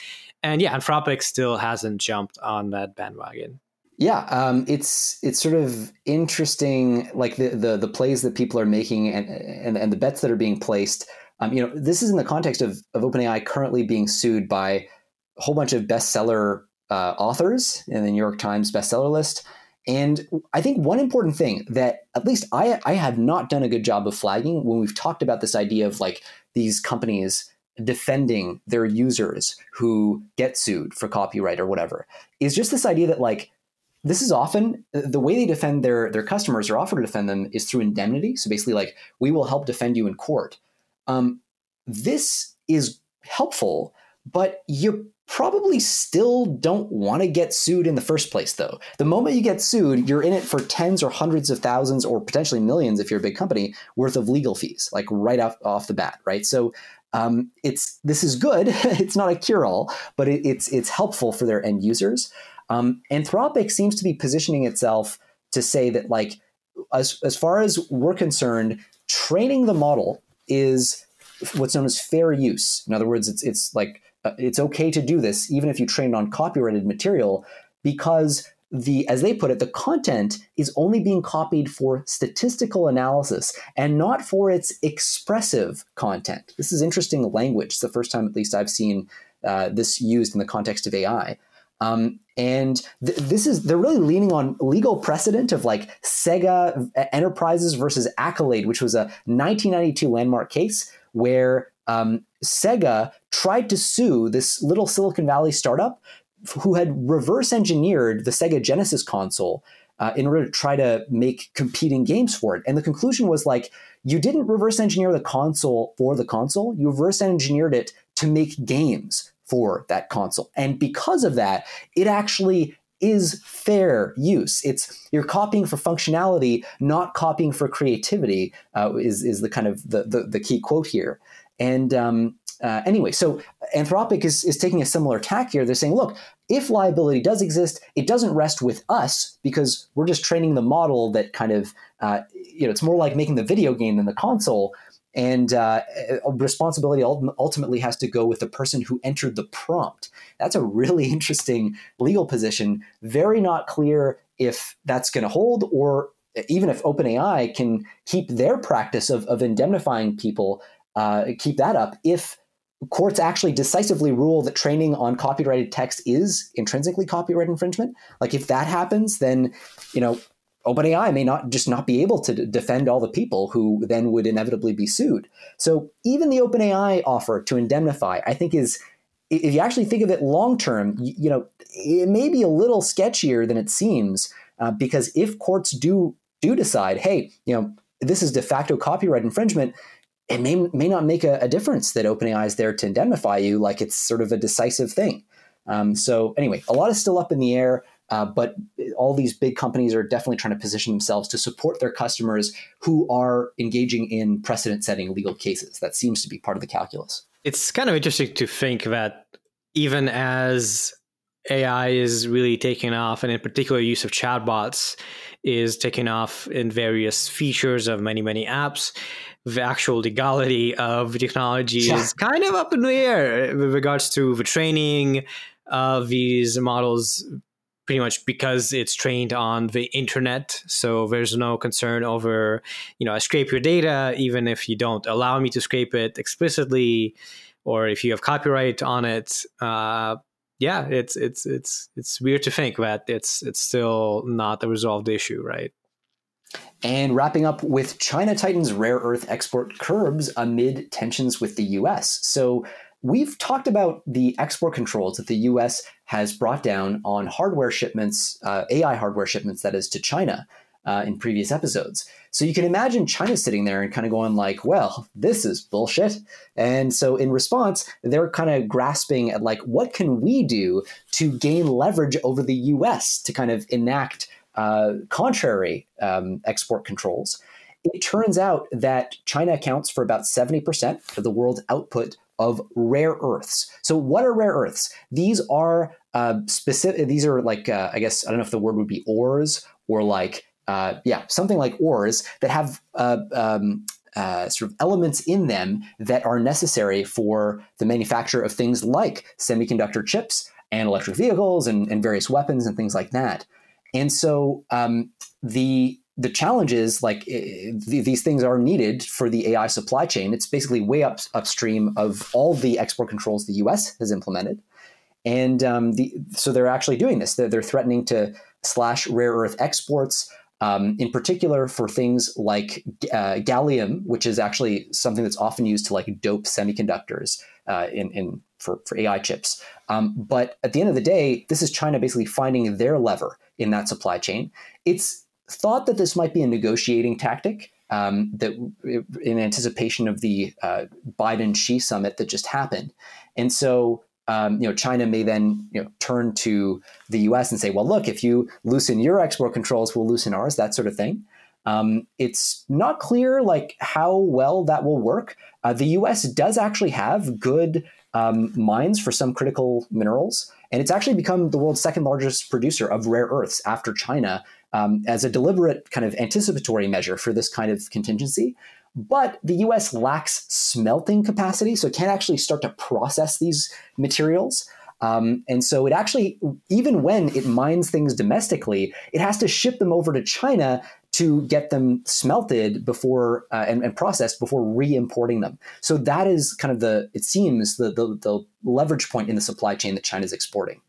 And yeah, Anthropic still hasn't jumped on that bandwagon. Yeah, um, it's it's sort of interesting, like the, the the plays that people are making and and, and the bets that are being placed. Um, you know, this is in the context of of OpenAI currently being sued by a whole bunch of bestseller uh, authors in the New York Times bestseller list. And I think one important thing that at least I I have not done a good job of flagging when we've talked about this idea of like these companies defending their users who get sued for copyright or whatever is just this idea that like this is often the way they defend their their customers or offer to defend them is through indemnity. So basically, like we will help defend you in court. Um, this is helpful, but you probably still don't want to get sued in the first place. Though the moment you get sued, you're in it for tens or hundreds of thousands or potentially millions if you're a big company worth of legal fees, like right off off the bat, right? So. Um, it's this is good. it's not a cure all, but it, it's it's helpful for their end users. Um, Anthropic seems to be positioning itself to say that, like, as, as far as we're concerned, training the model is what's known as fair use. In other words, it's it's like uh, it's okay to do this even if you trained on copyrighted material because the as they put it the content is only being copied for statistical analysis and not for its expressive content. This is interesting language. It's the first time at least i've seen uh, this used in the context of ai um, and th- this is they're really leaning on legal precedent of like Sega Enterprises versus Accolade, which was a 1992 landmark case where um, Sega tried to sue this little Silicon Valley startup who had reverse engineered the Sega Genesis console uh, in order to try to make competing games for it. And the conclusion was like, you didn't reverse engineer the console for the console, you reverse engineered it to make games for that console. And because of that, it actually is fair use. It's you're copying for functionality, not copying for creativity. Uh, is is the kind of the, the, the key quote here. And um, uh, anyway, so Anthropic is is taking a similar tack here. They're saying, look, if liability does exist, it doesn't rest with us because we're just training the model that kind of uh, you know it's more like making the video game than the console and uh, responsibility ultimately has to go with the person who entered the prompt. That's a really interesting legal position. Very not clear if that's going to hold, or even if OpenAI can keep their practice of, of indemnifying people, uh, keep that up. If courts actually decisively rule that training on copyrighted text is intrinsically copyright infringement, like if that happens, then you know OpenAI may not just not be able to d- defend all the people who then would inevitably be sued. So even the OpenAI offer to indemnify, I think is if you actually think of it long term, you, you, know, it may be a little sketchier than it seems uh, because if courts do do decide, hey, you know, this is de facto copyright infringement, it may may not make a, a difference that OpenAI is there to indemnify you, like it's sort of a decisive thing. Um, so anyway, a lot is still up in the air. Uh, but all these big companies are definitely trying to position themselves to support their customers who are engaging in precedent setting legal cases. That seems to be part of the calculus. It's kind of interesting to think that even as AI is really taking off, and in particular, use of chatbots is taking off in various features of many, many apps. The actual legality of technology yeah. is kind of up in the air with regards to the training of these models pretty much because it's trained on the internet. So there's no concern over you know i scrape your data even if you don't allow me to scrape it explicitly or if you have copyright on it. Uh, yeah it's it's it's it's weird to think that it's it's still not a resolved issue right? And wrapping up with China tightens rare earth export curbs amid tensions with the US. So We've talked about the export controls that the US has brought down on hardware shipments, uh, AI hardware shipments, that is, to China. Uh, in previous episodes. So you can imagine China sitting there and kind of going like, well, this is bullshit. And so in response, they're kind of grasping at like, what can we do to gain leverage over the US to kind of enact uh, contrary um, export controls? It turns out that China accounts for about 70% of the world's output of rare earths. So, what are rare earths? These are uh, specific. These are like uh, I guess I don't know if the word would be ores or like uh, yeah something like ores that have uh, um, uh, sort of elements in them that are necessary for the manufacture of things like semiconductor chips and electric vehicles and, and various weapons and things like that. And so um, the the challenge is like these things are needed for the AI supply chain. It's basically way up upstream of all the export controls the U.S. has implemented, and um, the, so they're actually doing this. They're, they're threatening to slash rare earth exports, um, in particular for things like uh, gallium, which is actually something that's often used to like dope semiconductors uh, in, in for, for AI chips. Um, but at the end of the day, this is China basically finding their lever in that supply chain. It's thought that this might be a negotiating tactic um, that in anticipation of the uh, Biden Xi summit that just happened, and so um, you know China may then you know turn to the U.S. and say, well, look, if you loosen your export controls, we'll loosen ours, that sort of thing. Um, it's not clear like how well that will work. Uh, the U.S. does actually have good um, mines for some critical minerals, and it's actually become the world's second largest producer of rare earths after China um, as a deliberate kind of anticipatory measure for this kind of contingency. But the US lacks smelting capacity, so it can't actually start to process these materials. Um, and so it actually, even when it mines things domestically, it has to ship them over to China to get them smelted before uh, and, and, processed before re-importing them. So that is kind of the it seems the, the, the leverage point in the supply chain that China is exporting.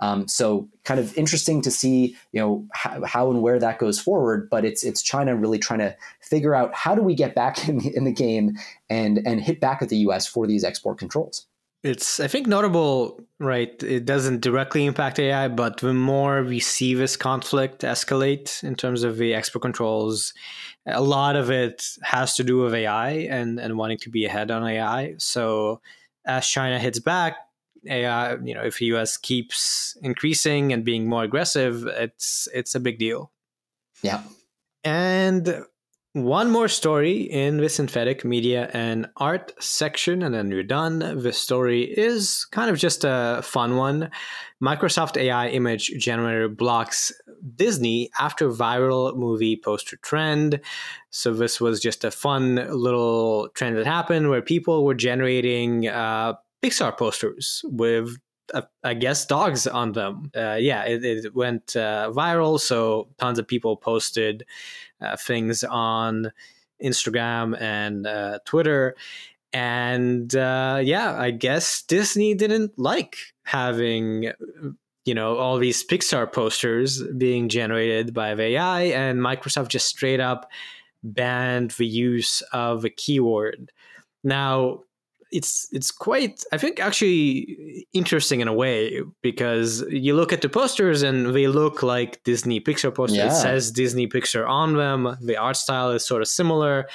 Um, so kind of interesting to see, you know, how, how, and where that goes forward. But it's it's China really trying to figure out how do we get back in the, in the game and and hit back at the U.S. for these export controls. It's I think notable, right? It doesn't directly impact AI, but the more we see this conflict escalate in terms of the export controls, a lot of it has to do with AI and and wanting to be ahead on AI. So as China hits back, AI, you know, if the US keeps increasing and being more aggressive, it's it's a big deal. Yeah. And one more story in the synthetic media and art section, and then we're done. The story is kind of just a fun one. Microsoft AI image generator blocks Disney after viral movie poster trend. So, this was just a fun little trend that happened where people were generating uh, Pixar posters with uh, I guess dogs on them. Uh, yeah, it, it went uh, viral, so tons of people posted uh, things on Instagram and uh, Twitter, and uh, yeah, I guess Disney didn't like having you know all these Pixar posters being generated by AI, and Microsoft just straight up banned the use of a keyword. Now, it's it's quite I think actually interesting in a way because you look at the posters and they look like Disney Pixar posters. Yeah. It says Disney Pixar on them. The art style is sort of similar,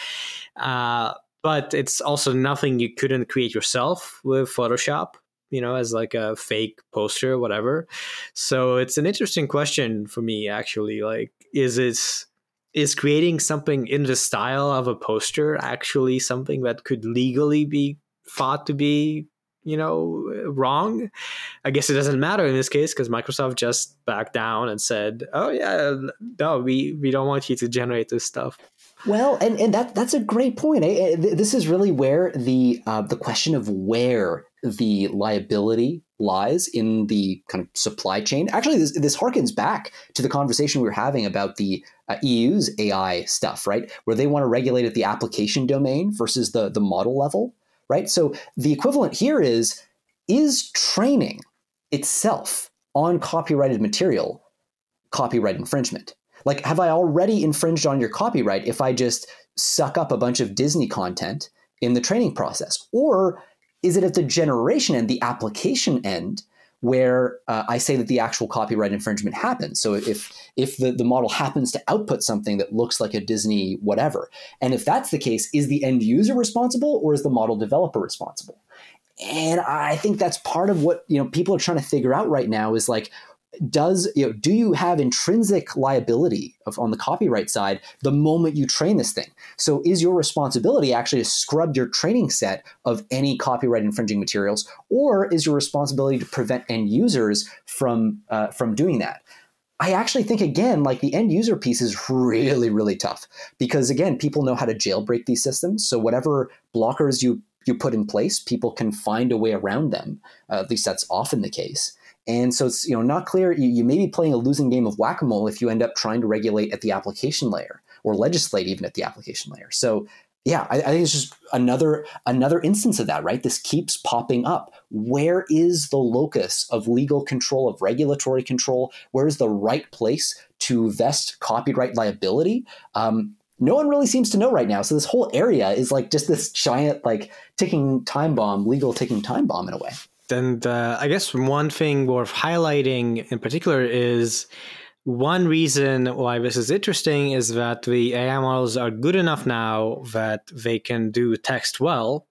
uh, but it's also nothing you couldn't create yourself with Photoshop. you know, as like a fake poster or whatever. So it's an interesting question for me, actually. Like, is it is creating something in the style of a poster actually something that could legally be thought to be you know wrong i guess it doesn't matter in this case because microsoft just backed down and said oh yeah no we we don't want you to generate this stuff well, and, and that that's a great point. This is really where the uh, the question of where the liability lies in the kind of supply chain. Actually, this, this harkens back to the conversation we were having about the uh, EU's AI stuff, right? Where they want to regulate at the application domain versus the the model level, right? So the equivalent here is is training itself on copyrighted material copyright infringement like, have I already infringed on your copyright if I just suck up a bunch of Disney content in the training process? Or is it at the generation end, the application end, where uh, I say that the actual copyright infringement happens. So if if the, the model happens to output something that looks like a Disney whatever, and if that's the case, is the end user responsible or is the model developer responsible? And I think that's part of what you know people are trying to figure out right now is like does you know do you have intrinsic liability of, on the copyright side the moment you train this thing so is your responsibility actually to scrub your training set of any copyright infringing materials or is your responsibility to prevent end users from uh, from doing that I actually think again, like the end user piece is really, really tough because again, people know how to jailbreak these systems. So whatever blockers you you put in place, people can find a way around them. Uh, at least that's often the case. And so it's you know not clear. You, you may be playing a losing game of whack a mole if you end up trying to regulate at the application layer or legislate even at the application layer. So yeah, I, I, think it's just another another instance of that. Right, this keeps popping up. Where is the locus of legal control of regulatory control? Where is the right place to vest copyright liability? Um, no one really seems to know right now. So this whole area is like just this giant like ticking time bomb, legal ticking time bomb in a way. And uh, I guess one thing worth highlighting in particular is one reason why this is interesting is that the AI models are good enough now that they can do text well.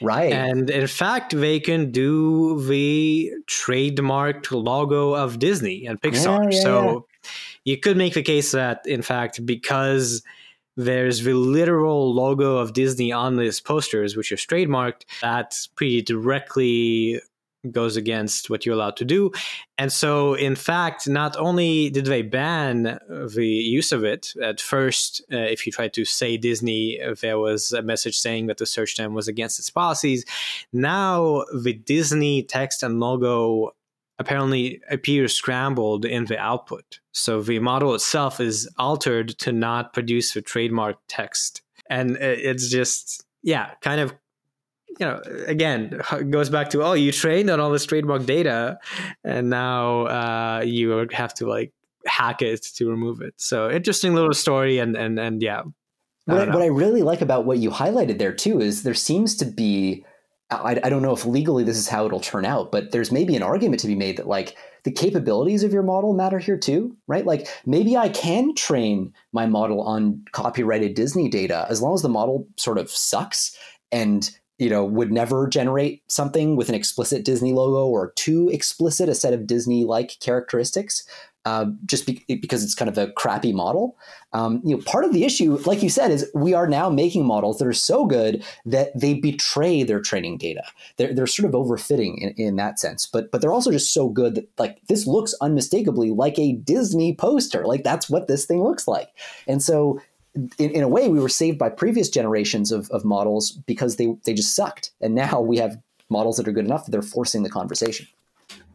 Right. And in fact, they can do the trademarked logo of Disney and Pixar. Yeah, yeah, so yeah. you could make the case that, in fact, because there's the literal logo of Disney on these posters, which is trademarked. That pretty directly goes against what you're allowed to do. And so, in fact, not only did they ban the use of it at first, uh, if you tried to say Disney, there was a message saying that the search term was against its policies. Now, the Disney text and logo apparently appears scrambled in the output. So the model itself is altered to not produce the trademark text. And it's just, yeah, kind of, you know, again, goes back to, oh, you trained on all this trademark data and now uh, you have to like hack it to remove it. So interesting little story. And, and, and yeah. What I, what I really like about what you highlighted there too is there seems to be I, I don't know if legally this is how it'll turn out, but there's maybe an argument to be made that like the capabilities of your model matter here too, right? Like maybe I can train my model on copyrighted Disney data as long as the model sort of sucks and you know would never generate something with an explicit Disney logo or too explicit a set of Disney like characteristics uh, just be- because it's kind of a crappy model. Um, you know, part of the issue, like you said, is we are now making models that are so good that they betray their training data. They're, they're sort of overfitting in, in that sense, but but they're also just so good that like this looks unmistakably like a Disney poster. Like that's what this thing looks like, and so. In, in a way, we were saved by previous generations of, of models because they, they just sucked. And now we have models that are good enough that they're forcing the conversation.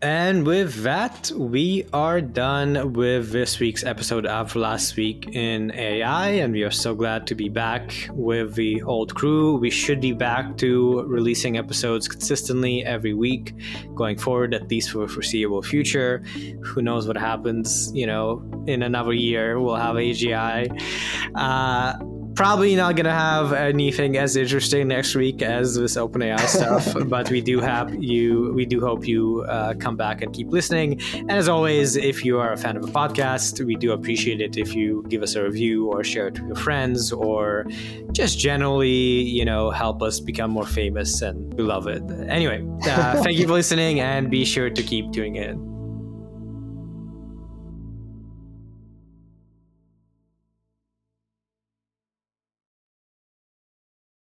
And with that, we are done with this week's episode of Last Week in AI, and we are so glad to be back with the old crew. We should be back to releasing episodes consistently every week going forward, at least for a foreseeable future. Who knows what happens, you know, in another year, we'll have AGI. Uh, probably not gonna have anything as interesting next week as this OpenAI stuff, but we do have you. We do hope you uh, come back and keep listening. And as always, if you are a fan of a podcast, we do appreciate it if you give us a review or share it with your friends or just generally, you know, help us become more famous. And we love it. Anyway, uh, thank you for listening, and be sure to keep tuning in.